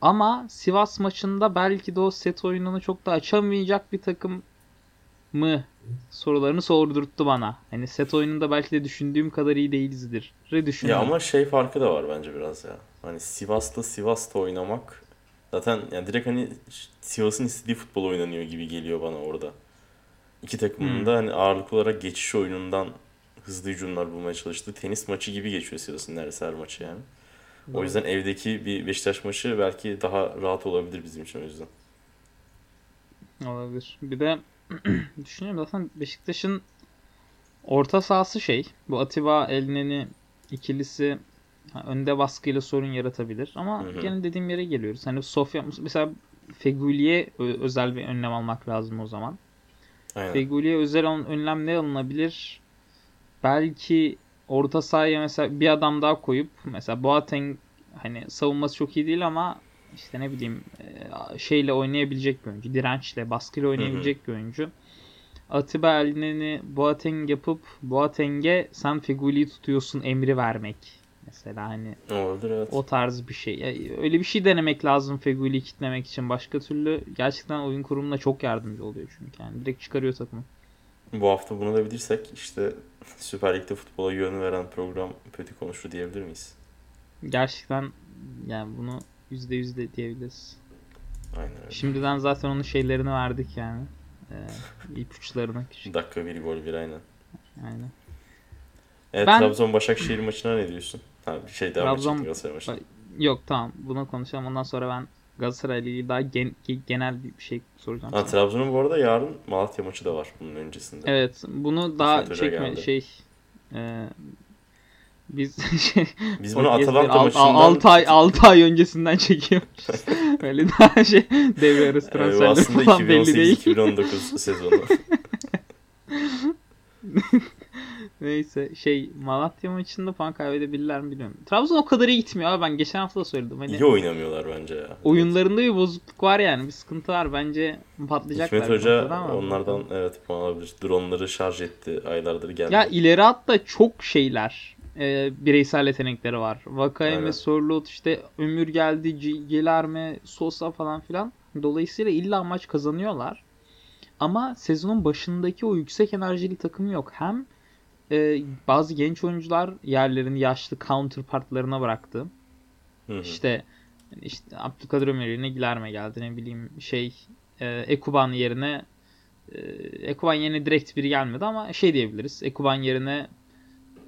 Speaker 1: Ama Sivas maçında belki de o set oyununu çok da açamayacak bir takım mı sorularını sordurttu bana. Hani set oyununda belki de düşündüğüm kadar iyi değilizdir. Düşündüm.
Speaker 2: Ya ama şey farkı da var bence biraz ya. Hani Sivas'ta Sivas'ta oynamak zaten yani direkt hani Sivas'ın istediği futbol oynanıyor gibi geliyor bana orada. İki takımın
Speaker 1: Hmm.
Speaker 2: da hani ağırlıklı olarak geçiş oyunundan hızlı hücumlar bulmaya çalıştığı tenis maçı gibi geçiyor Sivas'ın neredeyse her maçı yani. O yüzden evdeki bir Beşiktaş maçı belki daha rahat olabilir bizim için o yüzden.
Speaker 1: Olabilir. Bir de düşünüyorum zaten Beşiktaş'ın orta sahası şey. Bu Atiba Elneni ikilisi önde baskıyla sorun yaratabilir. Ama
Speaker 2: Hı hı.
Speaker 1: gene dediğim yere geliyoruz. Hani Sofya mesela Feguli'ye ö- özel bir önlem almak lazım o zaman.
Speaker 2: Aynen.
Speaker 1: Feguli'ye özel ön- önlem ne alınabilir? Belki orta sahaya mesela bir adam daha koyup mesela Boateng hani savunması çok iyi değil ama işte ne bileyim şeyle oynayabilecek bir oyuncu. Dirençle, baskıyla oynayabilecek bir oyuncu. Atiba Elneni Boateng yapıp Boateng'e sen Feguli'yi tutuyorsun emri vermek. Mesela hani
Speaker 2: Olabilir evet.
Speaker 1: o tarz bir şey. Ya, öyle bir şey denemek lazım Feguli'yi kitlemek için. Başka türlü gerçekten oyun kurumuna çok yardımcı oluyor çünkü. Yani direkt çıkarıyor takımı.
Speaker 2: Bu hafta bunu da bilirsek işte Süper Lig'de futbola yön veren program kötü konuştu diyebilir miyiz?
Speaker 1: Gerçekten yani bunu yüzde yüzde diyebiliriz.
Speaker 2: Aynen öyle.
Speaker 1: Şimdiden zaten onun şeylerini verdik yani. Ee, ipuçlarını küçük.
Speaker 2: Dakika bir gol bir aynen.
Speaker 1: Aynen.
Speaker 2: Evet
Speaker 1: Ben-
Speaker 2: Trabzon Başakşehir maçına ne diyorsun? Ha bir şey daha
Speaker 1: Trabzon-.
Speaker 2: Galatasaray.
Speaker 1: Yok tamam bunu konuşalım. Ondan sonra ben Galatasaray'la ilgili daha gen- genel bir şey soracağım.
Speaker 2: Ha. Trabzon'un bu arada yarın Malatya maçı da var bunun öncesinde.
Speaker 1: Evet bunu daha çekme
Speaker 2: geldi.
Speaker 1: şey e, biz şey
Speaker 2: Biz bunu Atalanta
Speaker 1: al-
Speaker 2: maçından...
Speaker 1: al- 6 ay 6 ay öncesinden çekiyormuşuz. Böyle daha şey devre arası transferleri
Speaker 2: aslında
Speaker 1: falan belli değil.
Speaker 2: 2018-2019 sezonu.
Speaker 1: Neyse şey Malatya maçında puan kaybedebilirler mi bilmiyorum. Trabzon o kadar iyi gitmiyor abi ben geçen hafta da söyledim. Hani
Speaker 2: İyi oynamıyorlar bence ya.
Speaker 1: oyunlarında bir bozukluk var yani bir sıkıntı var bence patlayacaklar.
Speaker 2: Hikmet Hoca onlardan evet puan alabilir. Dronları şarj etti. Aylardır geldi.
Speaker 1: Ya ileri hatta çok şeyler e, bireysel yetenekleri var. Vakayeme. Sorloth işte Ömür geldi, Gelerme, Sosa falan filan. Dolayısıyla illa maç kazanıyorlar. Ama sezonun başındaki o yüksek enerjili takım yok. Hem e, bazı genç oyuncular yerlerini yaşlı counterpartlarına bıraktı.
Speaker 2: Hı hı.
Speaker 1: İşte işte Abdülkadir Ömür yerine Gilerme geldi ne bileyim şey e, Ekuban yerine e, Ekuban yerine direkt biri gelmedi ama şey diyebiliriz. Ekuban yerine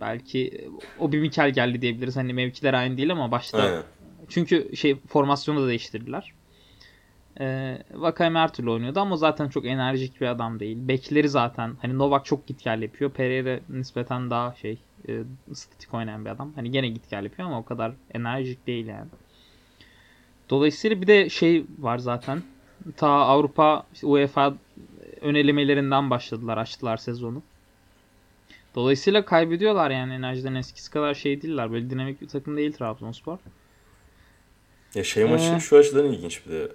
Speaker 1: belki Obi Mikel geldi diyebiliriz. Hani mevkiler aynı değil ama başta
Speaker 2: Aynen.
Speaker 1: çünkü şey formasyonu da değiştirdiler. Ee, Vakayeme her türlü oynuyordu ama zaten çok enerjik bir adam değil. Bekleri zaten hani Novak çok git gel yapıyor. Pereira nispeten daha şey e, statik oynayan bir adam. Hani gene git gel yapıyor ama o kadar enerjik değil yani. Dolayısıyla bir de şey var zaten. Ta Avrupa işte UEFA önelemelerinden başladılar, açtılar sezonu. Dolayısıyla kaybediyorlar yani enerjiden eskisi kadar şey değiller. Böyle dinamik bir takım değil Trabzonspor.
Speaker 2: Ya şey maçı
Speaker 1: Ee,
Speaker 2: şu açıdan ilginç bir de.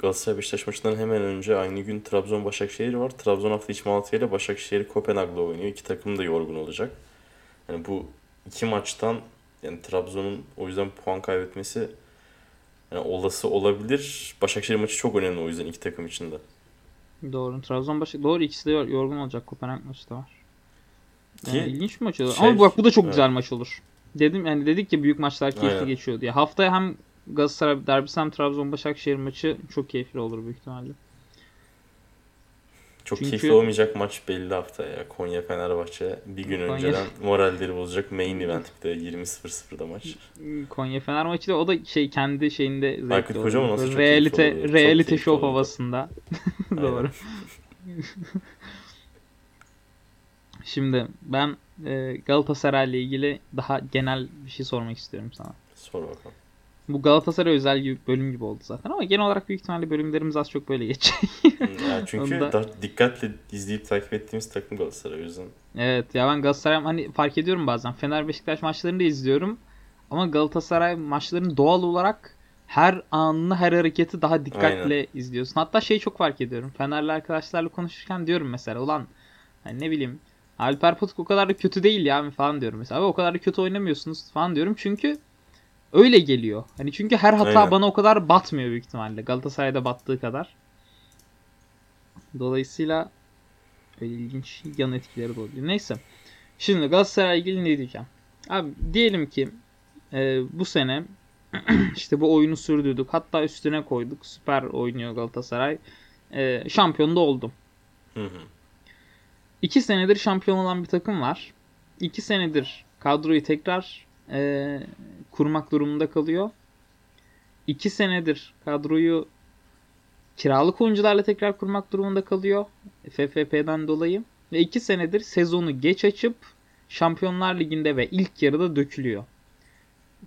Speaker 2: Galatasaray Beşiktaş maçından hemen önce aynı gün Trabzon Başakşehir var. Trabzon hafta içi Malatya ile Başakşehir Kopenhag'la oynuyor. İki takım da yorgun olacak. Yani bu iki maçtan yani Trabzon'un o yüzden puan kaybetmesi yani olası olabilir. Başakşehir maçı çok önemli o yüzden iki takım için de.
Speaker 1: Doğru. Trabzon başı doğru ikisi de yor- yorgun olacak. Kopenhag maçı da var.
Speaker 2: Ki
Speaker 1: Yani ilginç bir maç olur.
Speaker 2: şey-
Speaker 1: Ama bak bu da çok
Speaker 2: evet.
Speaker 1: güzel maç olur. Dedim yani dedik ya büyük maçlar keyifli
Speaker 2: Aynen.
Speaker 1: geçiyor diye. Haftaya hem Galatasaray derbisi hem Trabzon Başakşehir maçı çok keyifli olur büyük ihtimalle.
Speaker 2: çok
Speaker 1: Çünkü-
Speaker 2: keyifli olmayacak maç belli hafta ya. Konya Fenerbahçe bir gün
Speaker 1: Konya-
Speaker 2: önceden moralleri bozacak main event bir de 20.00'da maç.
Speaker 1: Konya Fener maçı da o da şey kendi şeyinde zevkli
Speaker 2: Aykut. Kocaman nasıl
Speaker 1: realite.
Speaker 2: Çok
Speaker 1: realite show havasında. Doğru. Şimdi ben e, Galatasaray ile ilgili daha genel bir şey sormak istiyorum sana.
Speaker 2: Sor bakalım.
Speaker 1: Bu Galatasaray özel gibi bölüm gibi oldu zaten ama genel olarak büyük ihtimalle bölümlerimiz az çok böyle geçecek.
Speaker 2: yani çünkü daha dikkatle izleyip takip ettiğimiz takım Galatasaray o yüzden.
Speaker 1: evet ya ben Galatasaray hani fark ediyorum bazen. Fener Beşiktaş maçlarını da izliyorum. Ama Galatasaray maçlarını doğal olarak her anını her hareketi daha dikkatle izliyorsun. Hatta şeyi çok fark ediyorum. Fenerli arkadaşlarla konuşurken diyorum mesela ulan hani ne bileyim Alper Potuk o kadar da kötü değil ya falan diyorum mesela. Abi o kadar da kötü oynamıyorsunuz falan diyorum. Çünkü öyle geliyor. Hani çünkü her hata
Speaker 2: Aynen.
Speaker 1: bana o kadar batmıyor büyük ihtimalle. Galatasaray'da battığı kadar. Dolayısıyla öyle ilginç yan etkileri de oluyor. Neyse. Şimdi Galatasaray'la ilgili ne diyeceğim? Abi diyelim ki e, bu sene işte bu oyunu sürdürdük. Hatta üstüne koyduk. Süper oynuyor Galatasaray. E, şampiyon da oldum.
Speaker 2: Hı hı.
Speaker 1: İki senedir şampiyon olan bir takım var. İki senedir kadroyu tekrar e, kurmak durumunda kalıyor. İki senedir kadroyu kiralık oyuncularla tekrar kurmak durumunda kalıyor. FFP'den dolayı. Ve iki senedir sezonu geç açıp Şampiyonlar Ligi'nde ve ilk yarıda dökülüyor.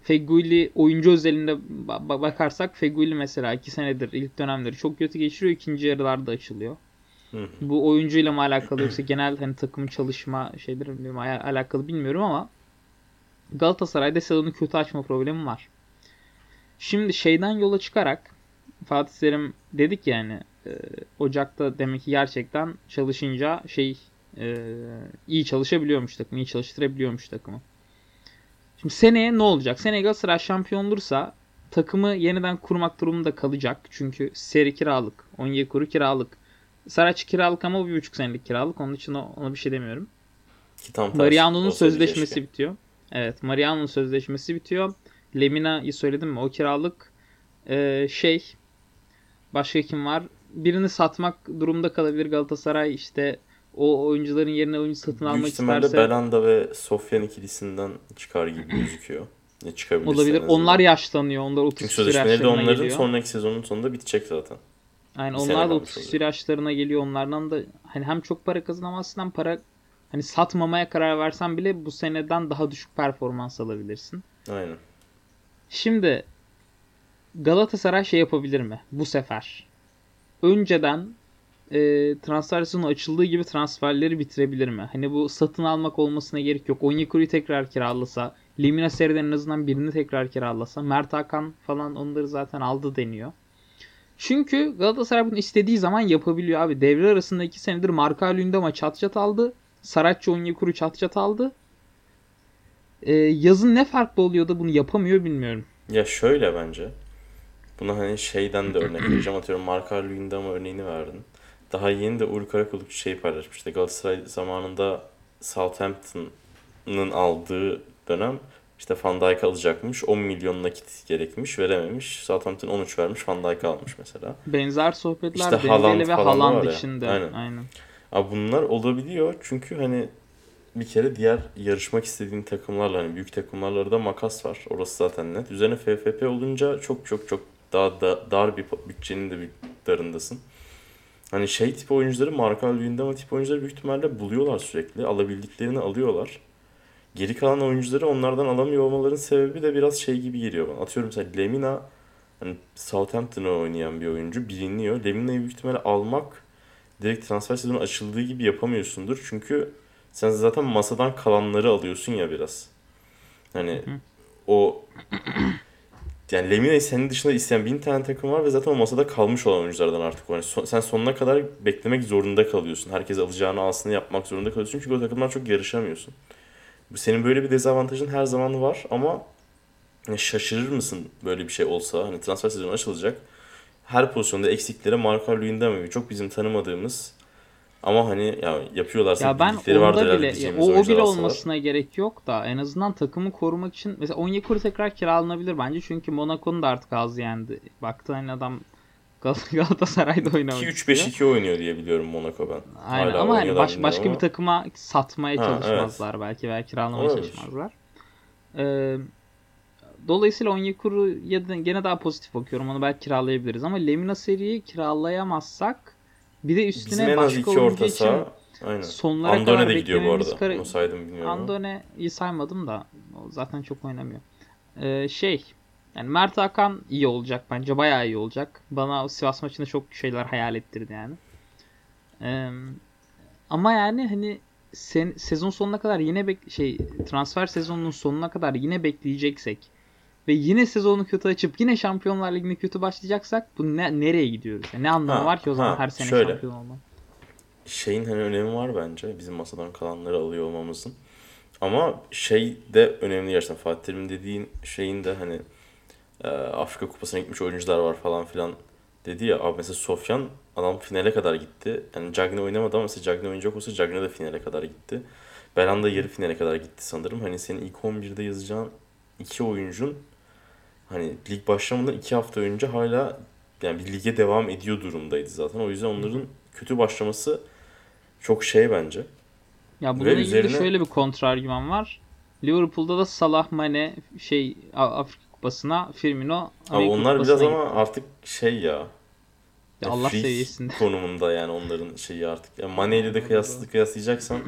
Speaker 1: Feguli oyuncu özelinde ba- ba- bakarsak Feguli mesela iki senedir ilk dönemleri çok kötü geçiriyor. ikinci yarılarda açılıyor bu oyuncuyla mı alakalı yoksa genel hani takım çalışma şeyleri mi al- alakalı bilmiyorum ama Galatasaray'da sezonu kötü açma problemi var. Şimdi şeyden yola çıkarak Fatih Terim dedik yani e, Ocak'ta demek ki gerçekten çalışınca şey e, iyi çalışabiliyormuş takım, iyi çalıştırabiliyormuş takımı. Şimdi seneye ne olacak? Seneye Galatasaray şampiyon olursa takımı yeniden kurmak durumunda kalacak. Çünkü seri kiralık, Onyekuru kiralık. Saraç kiralık ama bir buçuk senelik kiralık. Onun için ona bir şey demiyorum.
Speaker 2: Ki tam
Speaker 1: Mariano'nun sözleşmesi
Speaker 2: keşke.
Speaker 1: bitiyor. Evet, Mariano'nun sözleşmesi bitiyor. Lemina'yı söyledim mi? O kiralık. Ee, şey, başka kim var? Birini satmak durumda kalabilir Galatasaray. İşte o oyuncuların yerine oyuncu satın almak
Speaker 2: Büyük
Speaker 1: isterse
Speaker 2: Belanda ve Sofyan ikilisinden çıkar gibi gözüküyor. Ya çıkabilir
Speaker 1: olabilir. Onlar yaşlanıyor. Onlar 30
Speaker 2: Çünkü sözleşmeleri de onların
Speaker 1: geliyor.
Speaker 2: sonraki sezonun sonunda bitecek zaten.
Speaker 1: Aynen
Speaker 2: sene
Speaker 1: onlar da
Speaker 2: kalmış
Speaker 1: 30
Speaker 2: oluyor.
Speaker 1: küsur yaşlarına geliyor. Onlardan da hani hem çok para kazanamazsın hem para hani satmamaya karar versen bile bu seneden daha düşük performans alabilirsin.
Speaker 2: Aynen.
Speaker 1: Şimdi Galatasaray şey yapabilir mi bu sefer? Önceden e, transfer sezonu açıldığı gibi transferleri bitirebilir mi? Hani bu satın almak olmasına gerek yok. Onyekuru'yu tekrar kiralasa, Lemina seriden en azından birini tekrar kiralasa, Mert Hakan falan onları zaten aldı deniyor. Çünkü Galatasaray bunu istediği zaman yapabiliyor abi. Devre arasında 2 senedir Marka Lündama çat çat aldı. Saratçı Onyekuru çat çat aldı. E, yazın ne farklı oluyor da bunu yapamıyor bilmiyorum.
Speaker 2: Ya şöyle bence. Buna hani şeyden de örnek vereceğim. Atıyorum Marka Luyendama örneğini verdin. Daha yeni de Uğur Karakulluk şey paylaşmıştı. Galatasaray zamanında Southampton'ın aldığı dönem işte Van Dijk alacakmış. 10 milyon nakit gerekmiş. Verememiş. Southampton 13 vermiş. Van Dijk almış mesela.
Speaker 1: Benzer sohbetler
Speaker 2: İşte
Speaker 1: Dembele
Speaker 2: Haaland
Speaker 1: ve Haaland
Speaker 2: ya.
Speaker 1: içinde.
Speaker 2: Aynen.
Speaker 1: Aynen.
Speaker 2: Abi bunlar olabiliyor çünkü hani bir kere diğer yarışmak istediğin takımlarla hani büyük takımlarla da makas var. Orası zaten net. Üzerine FFP olunca çok çok çok daha da, dar bir bütçenin de bir darındasın. Hani şey tip oyuncuları Marka Luyendama tip oyuncuları büyük ihtimalle buluyorlar sürekli. Alabildiklerini alıyorlar. Geri kalan oyuncuları onlardan alamıyor olmaların sebebi de biraz şey gibi geliyor bana. Atıyorum mesela Lemina hani Southampton'a oynayan bir oyuncu biliniyor. Lemina'yı büyük ihtimalle almak direkt transfer sezonu açıldığı gibi yapamıyorsundur. Çünkü sen zaten masadan kalanları alıyorsun ya biraz. Hani o yani Lemina'yı senin dışında isteyen bin tane takım var ve zaten o masada kalmış olan oyunculardan artık. Yani son- sen sonuna kadar beklemek zorunda kalıyorsun. Herkes alacağını alsın yapmak zorunda kalıyorsun. Çünkü o takımlar çok yarışamıyorsun. Senin böyle bir dezavantajın her zaman var ama yani şaşırır mısın böyle bir şey olsa? Hani transfer sezonu açılacak. Her pozisyonda eksiklere Marco Luyendama gibi çok bizim tanımadığımız ama hani ya yapıyorlarsa
Speaker 1: Ya ben
Speaker 2: bildikleri vardır
Speaker 1: bile ya, o, o bile olmasına gerek yok da en azından takımı korumak için mesela Onyekuru tekrar kiralanabilir bence çünkü Monaco'nun da artık ağzı yendi. Baktı hani adam Gal- Galatasaray'da oynamak istiyor.
Speaker 2: 2-3-5-2 oynuyor diye biliyorum Monaco ben.
Speaker 1: Aynen
Speaker 2: Hala
Speaker 1: ama hani baş, başka
Speaker 2: ama.
Speaker 1: bir takıma satmaya
Speaker 2: Ha,
Speaker 1: çalışmazlar belki veya kiralamaya
Speaker 2: Olabilir.
Speaker 1: çalışmazlar. Ee, dolayısıyla Onyekuru'ya gene daha pozitif bakıyorum. Onu belki kiralayabiliriz ama Lemina seriyi kiralayamazsak bir de üstüne
Speaker 2: Bizim en az
Speaker 1: başka
Speaker 2: iki
Speaker 1: oyuncu
Speaker 2: orta
Speaker 1: için
Speaker 2: saha. Aynen.
Speaker 1: sonlara
Speaker 2: Andone
Speaker 1: kadar
Speaker 2: de gidiyor bu arada.
Speaker 1: kara-
Speaker 2: Onu saydım bilmiyorum.
Speaker 1: Andone'yi saymadım da o zaten çok oynamıyor. Ee, şey Yani Mert Hakan iyi olacak bence. Bayağı iyi olacak. Bana o Sivas maçında çok şeyler hayal ettirdi yani. Ee, ama yani hani sen, sezon sonuna kadar yine bek şey transfer sezonunun sonuna kadar yine bekleyeceksek ve yine sezonu kötü açıp yine Şampiyonlar Ligi'ne kötü başlayacaksak bu ne, nereye gidiyoruz? Yani ne anlamı
Speaker 2: Ha,
Speaker 1: var ki o zaman
Speaker 2: ha,
Speaker 1: her sene
Speaker 2: şöyle.
Speaker 1: şampiyon olmak?
Speaker 2: şeyin hani önemi var bence bizim masadan kalanları alıyor olmamızın. Ama şey de önemli gerçekten Fatih Terim dediğin şeyin de hani e, Afrika Kupası'na gitmiş oyuncular var falan filan dedi ya abi mesela Sofyan adam finale kadar gitti. Yani Cagney oynamadı ama mesela Cagney oynayacak olsa Cagney de finale kadar gitti. Belhanda yarı finale kadar gitti sanırım. Hani senin ilk 11'de yazacağın iki oyuncun hani lig başlamadan iki hafta önce hala yani bir lige devam ediyor durumdaydı zaten. O yüzden onların kötü başlaması çok şey bence.
Speaker 1: Ya bununla
Speaker 2: Ve
Speaker 1: ilgili
Speaker 2: üzerine-
Speaker 1: şöyle bir kontra argüman var. Liverpool'da da Salah, Mane şey Afrika Kupası'na, Firmino Amerika
Speaker 2: onlar biraz
Speaker 1: Kupası'na
Speaker 2: ama
Speaker 1: gitti.
Speaker 2: artık şey ya.
Speaker 1: Ya Allah
Speaker 2: freak
Speaker 1: seviyesinde.
Speaker 2: konumunda yani onların şeyi artık. Yani Mane ile de kıyaslı kıyaslayacaksan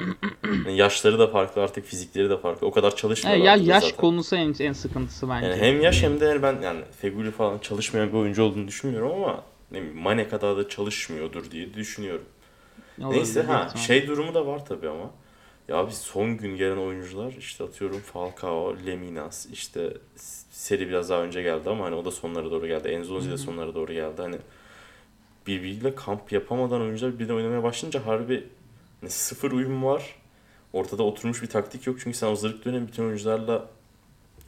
Speaker 2: yani yaşları da farklı artık fizikleri de farklı. O kadar çalışmıyorlar.
Speaker 1: ya yaş
Speaker 2: zaten.
Speaker 1: konusu en, en sıkıntısı bence.
Speaker 2: Yani hem yaş hem de ben yani Feguli falan çalışmayan bir oyuncu olduğunu düşünmüyorum ama ne bileyim Mane kadar da çalışmıyordur diye düşünüyorum.
Speaker 1: Olabilir,
Speaker 2: Neyse ha
Speaker 1: ihtimal.
Speaker 2: şey durumu da var tabii ama. Ya biz son gün gelen oyuncular işte atıyorum Falcao, Leminas işte seri biraz daha önce geldi ama hani o da sonlara doğru geldi. Enzonzi de sonlara doğru geldi. Hani birbiriyle kamp yapamadan oyuncular bir de oynamaya başlayınca harbi hani sıfır uyum var. Ortada oturmuş bir taktik yok çünkü sen hazırlık dönemi bütün oyuncularla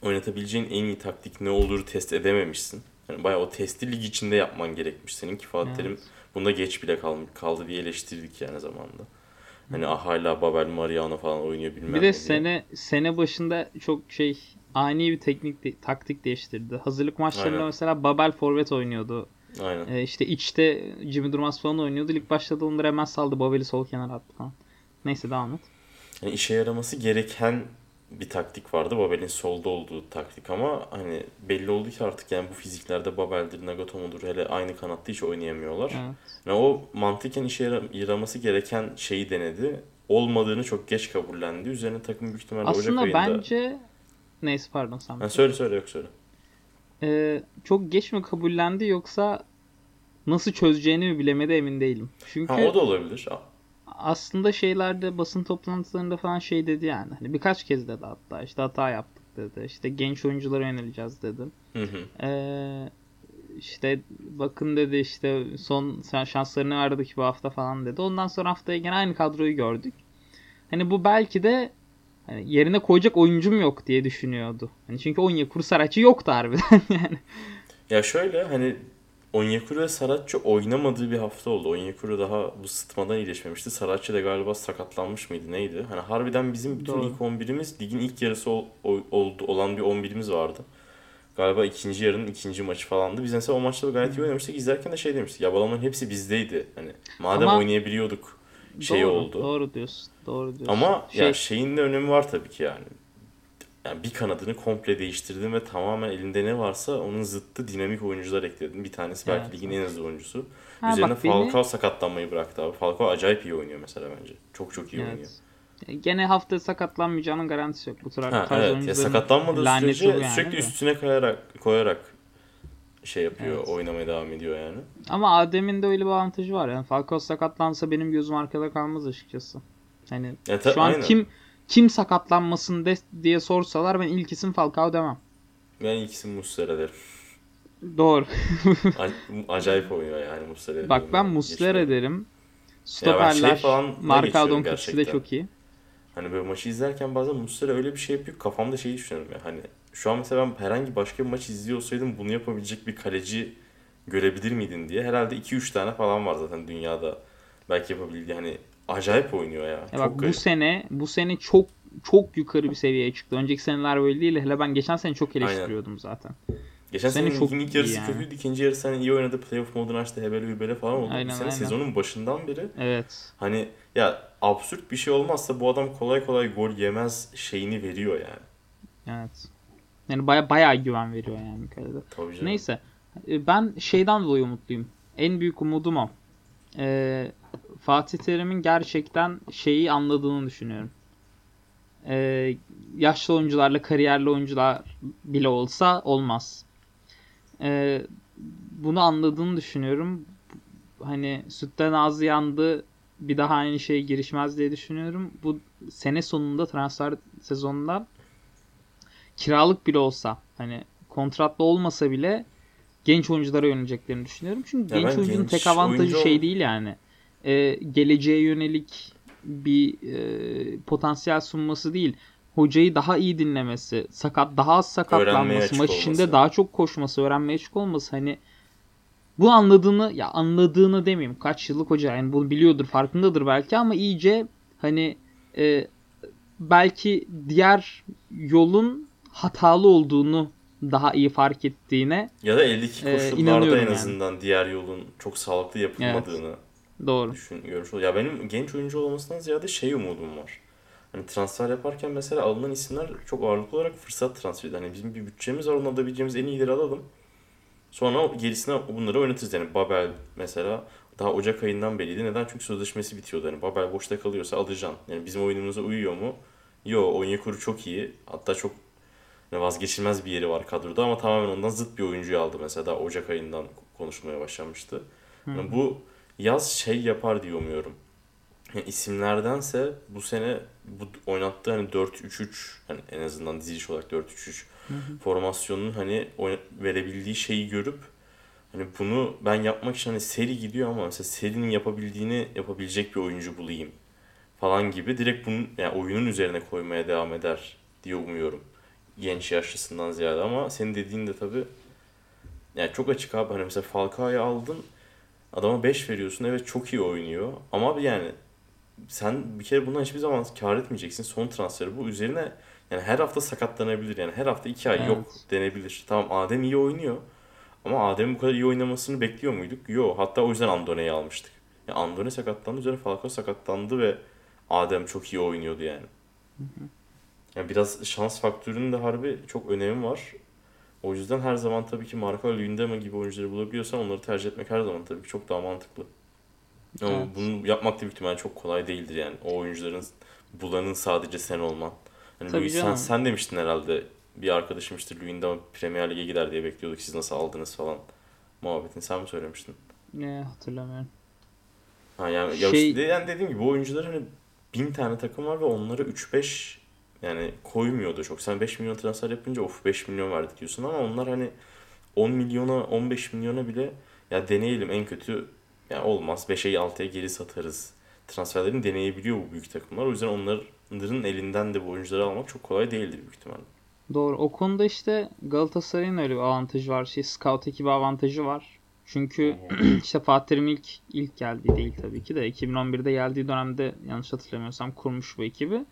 Speaker 2: oynatabileceğin en iyi taktik ne olduğunu test edememişsin. Yani bayağı o testi lig içinde yapman gerekmiş senin Fatih
Speaker 1: Evet.
Speaker 2: Bunda geç bile kal- kaldı diye eleştirdik yani zamanında. Hani ah hala Babel Mariano falan oynuyor bilmem
Speaker 1: Bir de sene sene başında çok şey ani bir teknik taktik değiştirdi. Hazırlık maçlarında
Speaker 2: Aynen.
Speaker 1: mesela Babel forvet oynuyordu.
Speaker 2: Aynen.
Speaker 1: Ee, işte içte Jimmy Durmaz falan oynuyordu. Lig başladı onları hemen saldı. Babel'i sol kenara attı falan. Neyse devam et.
Speaker 2: Yani işe yaraması gereken bir taktik vardı. Babel'in solda olduğu taktik ama hani belli oldu ki artık yani bu fiziklerde Babel'dir, Nagatomo'dur hele aynı kanatta hiç oynayamıyorlar.
Speaker 1: Evet.
Speaker 2: Yani o mantıken işe yara- yaraması gereken şeyi denedi. Olmadığını çok geç kabullendi. Üzerine takım büyük ihtimalle Ocak
Speaker 1: Aslında
Speaker 2: ayında...
Speaker 1: bence neyse pardon sen.
Speaker 2: Ha, söyle söyle yok söyle.
Speaker 1: Ee, çok geç mi kabullendi yoksa nasıl çözeceğini mi bilemedi emin değilim. Çünkü
Speaker 2: Ha, o da olabilir.
Speaker 1: aslında şeylerde basın toplantılarında falan şey dedi yani. Hani birkaç kez dedi hatta işte hata yaptık dedi. İşte genç oyunculara yöneleceğiz dedi.
Speaker 2: Hı hı.
Speaker 1: Ee, işte bakın dedi işte son şanslarını verdik bu hafta falan dedi. Ondan sonra haftaya gene aynı kadroyu gördük. Hani bu belki de hani yerine koyacak oyuncum yok diye düşünüyordu. Hani çünkü Onyekuru Saraç'ı yoktu harbiden yani.
Speaker 2: Ya şöyle hani Onyekuru ve Saratçı oynamadığı bir hafta oldu. Onyekuru daha bu sıtmadan iyileşmemişti. Saratçı da galiba sakatlanmış mıydı neydi? Hani harbiden bizim bütün
Speaker 1: Doğru.
Speaker 2: ilk 11'imiz ligin ilk yarısı ol- ol- oldu, olan bir 11'imiz vardı. Galiba ikinci yarının ikinci maçı falandı. Biz mesela o maçta da gayet iyi oynamıştık. İzlerken de şey demiştik. Ya bu adamların hepsi bizdeydi. Hani madem
Speaker 1: Ama-
Speaker 2: oynayabiliyorduk şey
Speaker 1: doğru,
Speaker 2: oldu.
Speaker 1: Doğru diyorsun. Doğru diyorsun.
Speaker 2: Ama
Speaker 1: Şey,
Speaker 2: ya şeyin de önemi var tabii ki yani. Yani bir kanadını komple değiştirdin ve tamamen elinde ne varsa onun zıttı dinamik oyuncular ekledin. Bir tanesi belki
Speaker 1: Evet.
Speaker 2: ligin en hızlı oyuncusu.
Speaker 1: Ha,
Speaker 2: Üzerine
Speaker 1: bak beni-
Speaker 2: Falcao sakatlanmayı bıraktı abi. Falcao acayip iyi oynuyor mesela bence. Çok çok iyi
Speaker 1: Evet.
Speaker 2: oynuyor.
Speaker 1: Gene hafta sakatlanmayacağının garantisi yok. Bu tür
Speaker 2: Ha,
Speaker 1: tarz
Speaker 2: evet ya sakatlanmadığı sürece
Speaker 1: yani
Speaker 2: sürekli üstüne koyarak koyarak şey yapıyor,
Speaker 1: Evet.
Speaker 2: oynamaya devam ediyor yani.
Speaker 1: Ama Adem'in de öyle bir avantajı var. Yani Falcao sakatlansa benim gözüm arkada kalmaz açıkçası. Hani
Speaker 2: Ya ta-
Speaker 1: şu an
Speaker 2: aynen.
Speaker 1: kim kim sakatlanmasın de, diye sorsalar ben ilk isim Falcao demem.
Speaker 2: Ben ikisi Muslera derim.
Speaker 1: Doğru.
Speaker 2: Acayip oynuyor yani Muslera.
Speaker 1: Bak ben. Muslera derim.
Speaker 2: Ya ben
Speaker 1: Stoperler
Speaker 2: şey falan
Speaker 1: Marka Donkic'i de çok iyi.
Speaker 2: Hani böyle maçı izlerken bazen Muslera öyle bir şey yapıyor kafamda şeyi düşünüyorum ya hani şu an mesela ben herhangi başka bir maç izliyor olsaydım bunu yapabilecek bir kaleci görebilir miydin diye herhalde 2-3 tane falan var zaten dünyada belki yapabildiği hani acayip oynuyor ya.
Speaker 1: Ya bak bu
Speaker 2: garip.
Speaker 1: sene bu sene çok çok yukarı bir seviyeye çıktı. Önceki seneler böyle değil. Hele ben geçen sene çok eleştiriyordum zaten.
Speaker 2: Geçen
Speaker 1: sene çok
Speaker 2: ilk yarısı
Speaker 1: yani.
Speaker 2: kötüydü. ikinci yarısı hani iyi oynadı. Playoff modunu açtı. Hebele hübele falan oldu.
Speaker 1: Aynen,
Speaker 2: Bu sene
Speaker 1: aynen.
Speaker 2: sezonun başından beri
Speaker 1: Evet.
Speaker 2: hani ya absürt bir şey olmazsa bu adam kolay kolay gol yemez şeyini veriyor yani.
Speaker 1: Evet. Yani baya bayağı güven veriyor yani kalede.
Speaker 2: Tabii canım.
Speaker 1: Neyse. E, Ben şeyden dolayı umutluyum. En büyük umudum o. Ee, Fatih Terim'in gerçekten şeyi anladığını düşünüyorum. Ee, yaşlı oyuncularla kariyerli oyuncular bile olsa olmaz. e, bunu anladığını düşünüyorum. Hani sütten ağzı yandı bir daha aynı şeye girişmez diye düşünüyorum. Bu sene sonunda transfer sezonunda kiralık bile olsa hani kontratlı olmasa bile genç oyunculara yöneleceklerini düşünüyorum. Çünkü
Speaker 2: Ya
Speaker 1: genç oyuncunun
Speaker 2: genç
Speaker 1: tek avantajı
Speaker 2: oyuncu
Speaker 1: şey değil yani. Ee, geleceğe yönelik bir e, potansiyel sunması değil. Hocayı daha iyi dinlemesi, sakat daha az sakatlanması, maç içinde
Speaker 2: olması.
Speaker 1: daha çok koşması, öğrenmeye açık olması hani bu anladığını ya anladığını demeyeyim kaç yıllık hoca yani bunu biliyordur farkındadır belki ama iyice hani e, belki diğer yolun hatalı olduğunu daha iyi fark ettiğine
Speaker 2: Ya da eldeki
Speaker 1: Ee,
Speaker 2: koşullarda
Speaker 1: inanıyorum
Speaker 2: en
Speaker 1: yani.
Speaker 2: azından diğer yolun çok sağlıklı yapılmadığını
Speaker 1: doğru.
Speaker 2: düşün görmüş ol- Ya benim genç oyuncu olmasından ziyade şey umudum var. Hani transfer yaparken mesela alınan isimler çok ağırlıklı olarak fırsat transferi. Hani bizim bir bütçemiz var onu alabileceğimiz en iyileri alalım. Sonra gerisine bunları oynatırız. Yani Babel mesela daha Ocak ayından belliydi. Neden? Çünkü sözleşmesi bitiyordu. Hani Babel boşta kalıyorsa alacaksın. Yani bizim oyunumuza uyuyor mu? Yo, Onyekuru çok iyi. Hatta çok yani vazgeçilmez bir yeri var kadroda ama tamamen ondan zıt bir oyuncuyu aldı mesela daha Ocak ayından konuşmaya başlamıştı. Yani bu yaz şey yapar diye umuyorum. Yani isimlerdense bu sene bu oynattığı hani 4-3-3 hani en azından diziliş olarak 4-3-3 formasyonunun hani verebildiği şeyi görüp hani bunu ben yapmak için hani seri gidiyor ama mesela serinin yapabildiğini yapabilecek bir oyuncu bulayım falan gibi direkt bunun yani oyunun üzerine koymaya devam eder diye umuyorum. Genç yaşlısından ziyade ama senin dediğin de tabii yani çok açık abi hani mesela Falcao'yu aldın adama 5 veriyorsun evet çok iyi oynuyor ama yani sen bir kere bundan hiçbir zaman kar etmeyeceksin son transferi bu üzerine yani her hafta sakatlanabilir yani her hafta 2 ay yok
Speaker 1: Evet.
Speaker 2: denebilir. Tamam Adem iyi oynuyor ama Adem'in bu kadar iyi oynamasını bekliyor muyduk? Yok. Hatta o yüzden Andone'yi almıştık. Yani Andone sakatlandı üzerine Falcao sakatlandı ve Adem çok iyi oynuyordu yani. Yani biraz şans faktörünün de harbi çok önemi var. O yüzden her zaman tabii ki Marco Luyendama gibi oyuncuları bulabiliyorsan onları tercih etmek her zaman tabii ki çok daha mantıklı. Ama
Speaker 1: Evet.
Speaker 2: bunu yapmak da büyük ihtimalle çok kolay değildir yani. O oyuncuların bulanın sadece sen olman. Hani
Speaker 1: Tabii
Speaker 2: Luis, sen, sen demiştin herhalde bir arkadaşım işte Luyendama Premier Lig'e gider diye bekliyorduk. Siz nasıl aldınız falan muhabbetini sen mi söylemiştin?
Speaker 1: Ne hatırlamıyorum.
Speaker 2: Ha yani, ya
Speaker 1: Şey-
Speaker 2: işte yani dediğim gibi bu oyuncular hani bin tane takım var ve onlara 3-5 yani koymuyordu çok. Sen 5 milyon transfer yapınca of 5 milyon verdik diyorsun ama onlar hani 10 milyona 15 milyona bile ya deneyelim en kötü ya olmaz 5'e 6'ya geri satarız. Transferlerini deneyebiliyor bu büyük takımlar. O yüzden onların elinden de bu oyuncuları almak çok kolay değildir büyük ihtimalle.
Speaker 1: Doğru. O konuda işte Galatasaray'ın öyle bir avantajı var. Şey, scout ekibi avantajı var. Çünkü işte Fatih Terim ilk, ilk geldiği değil tabii ki de 2011'de geldiği dönemde yanlış hatırlamıyorsam kurmuş bu ekibi.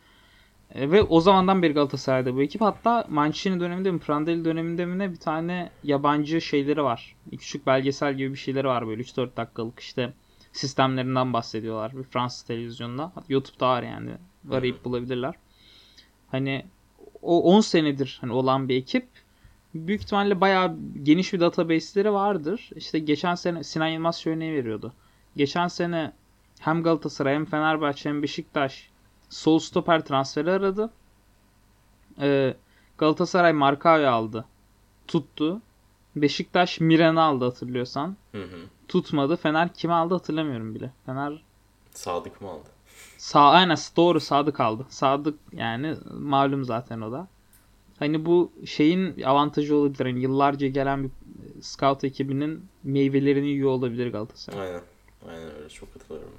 Speaker 1: E, ve o zamandan beri Galatasaray'da bu ekip. Hatta Mancini döneminde mi Prandelli döneminde mi ne bir tane yabancı şeyleri var. Küçük belgesel gibi bir şeyleri var böyle 3-4 dakikalık işte sistemlerinden bahsediyorlar. Bir Fransız televizyonunda. YouTube'da var yani. Arayıp bulabilirler. Hani o 10 senedir hani olan bir ekip. Büyük ihtimalle bayağı geniş bir database'leri vardır. İşte geçen sene Sinan Yılmaz örneği veriyordu. Geçen sene hem Galatasaray hem Fenerbahçe hem Beşiktaş sol stoper transferi aradı. Ee, Galatasaray Markao'yu aldı. Tuttu. Beşiktaş Miren'i aldı hatırlıyorsan.
Speaker 2: Hı hı.
Speaker 1: Tutmadı. Fener kimi aldı hatırlamıyorum bile. Fener
Speaker 2: Sadık mı aldı?
Speaker 1: Sağ, aynen doğru Sadık aldı. Sadık yani malum zaten o da. Hani bu şeyin avantajı olabilir. Hani yıllarca gelen bir scout ekibinin meyvelerini yiyor olabilir Galatasaray.
Speaker 2: Aynen. Aynen öyle çok katılıyorum.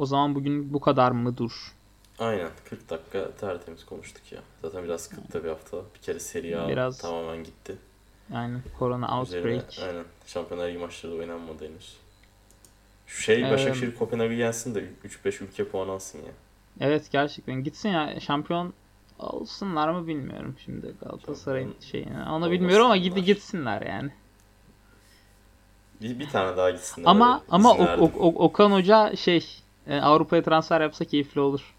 Speaker 1: O zaman bugün bu kadar mı dur?
Speaker 2: Aynen 40 dakika tertemiz konuştuk ya. Zaten biraz sıkıntı bir hafta. Bir kere Serie A
Speaker 1: Biraz
Speaker 2: tamamen gitti.
Speaker 1: Yani korona
Speaker 2: Üzerine,
Speaker 1: outbreak.
Speaker 2: aynen. Şampiyonlar Ligi maçları da oynanmadı henüz. Şu şey
Speaker 1: Ee,
Speaker 2: Başakşehir Kopenhag'ı yensin de 3-5 ülke puan alsın ya.
Speaker 1: Evet gerçekten gitsin ya şampiyon olsunlar mı bilmiyorum şimdi Galatasaray'ın şeyini. Onu bilmiyorum ama gidi gitsinler yani.
Speaker 2: Bir, bir tane daha gitsinler.
Speaker 1: Ama
Speaker 2: öyle
Speaker 1: ama
Speaker 2: izin
Speaker 1: o,
Speaker 2: verdim.
Speaker 1: o- o- Okan Hoca şey e, Avrupa'ya transfer yapsa keyifli olur.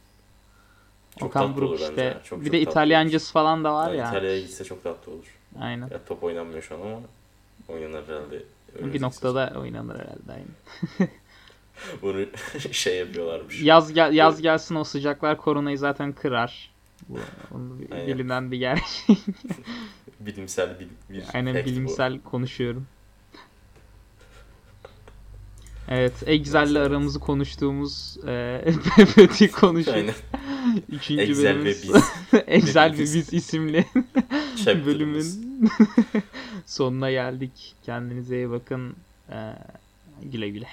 Speaker 2: Çok
Speaker 1: Okan
Speaker 2: tatlı
Speaker 1: Buruk
Speaker 2: olur
Speaker 1: işte.
Speaker 2: bence. Çok-
Speaker 1: bir
Speaker 2: çok
Speaker 1: de İtalyancısı falan da var
Speaker 2: Yani
Speaker 1: ya.
Speaker 2: İtalya'ya gitse çok tatlı olur.
Speaker 1: Aynen.
Speaker 2: Ya top oynanmıyor şu an ama oynanır herhalde.
Speaker 1: Bir
Speaker 2: önümüzdeki
Speaker 1: noktada oynanır herhalde
Speaker 2: sezon. Bunu şey yapıyorlarmış.
Speaker 1: Yaz gel yaz gelsin o sıcaklar koronayı zaten kırar. Bu onu bir-
Speaker 2: Aynen.
Speaker 1: bilinen bir gerçek.
Speaker 2: Bilimsel bir, bir
Speaker 1: Aynen
Speaker 2: fact bu.
Speaker 1: bilimsel konuşuyorum. Evet, Excel'le aramızı konuştuğumuz e, PPT konuşuyor.
Speaker 2: Aynen.
Speaker 1: Üçüncü
Speaker 2: Excel ve
Speaker 1: bölümümüz.
Speaker 2: biz.
Speaker 1: Excel ve
Speaker 2: Biz.
Speaker 1: isimli bölümün sonuna geldik. Kendinize iyi bakın. Ee, güle güle.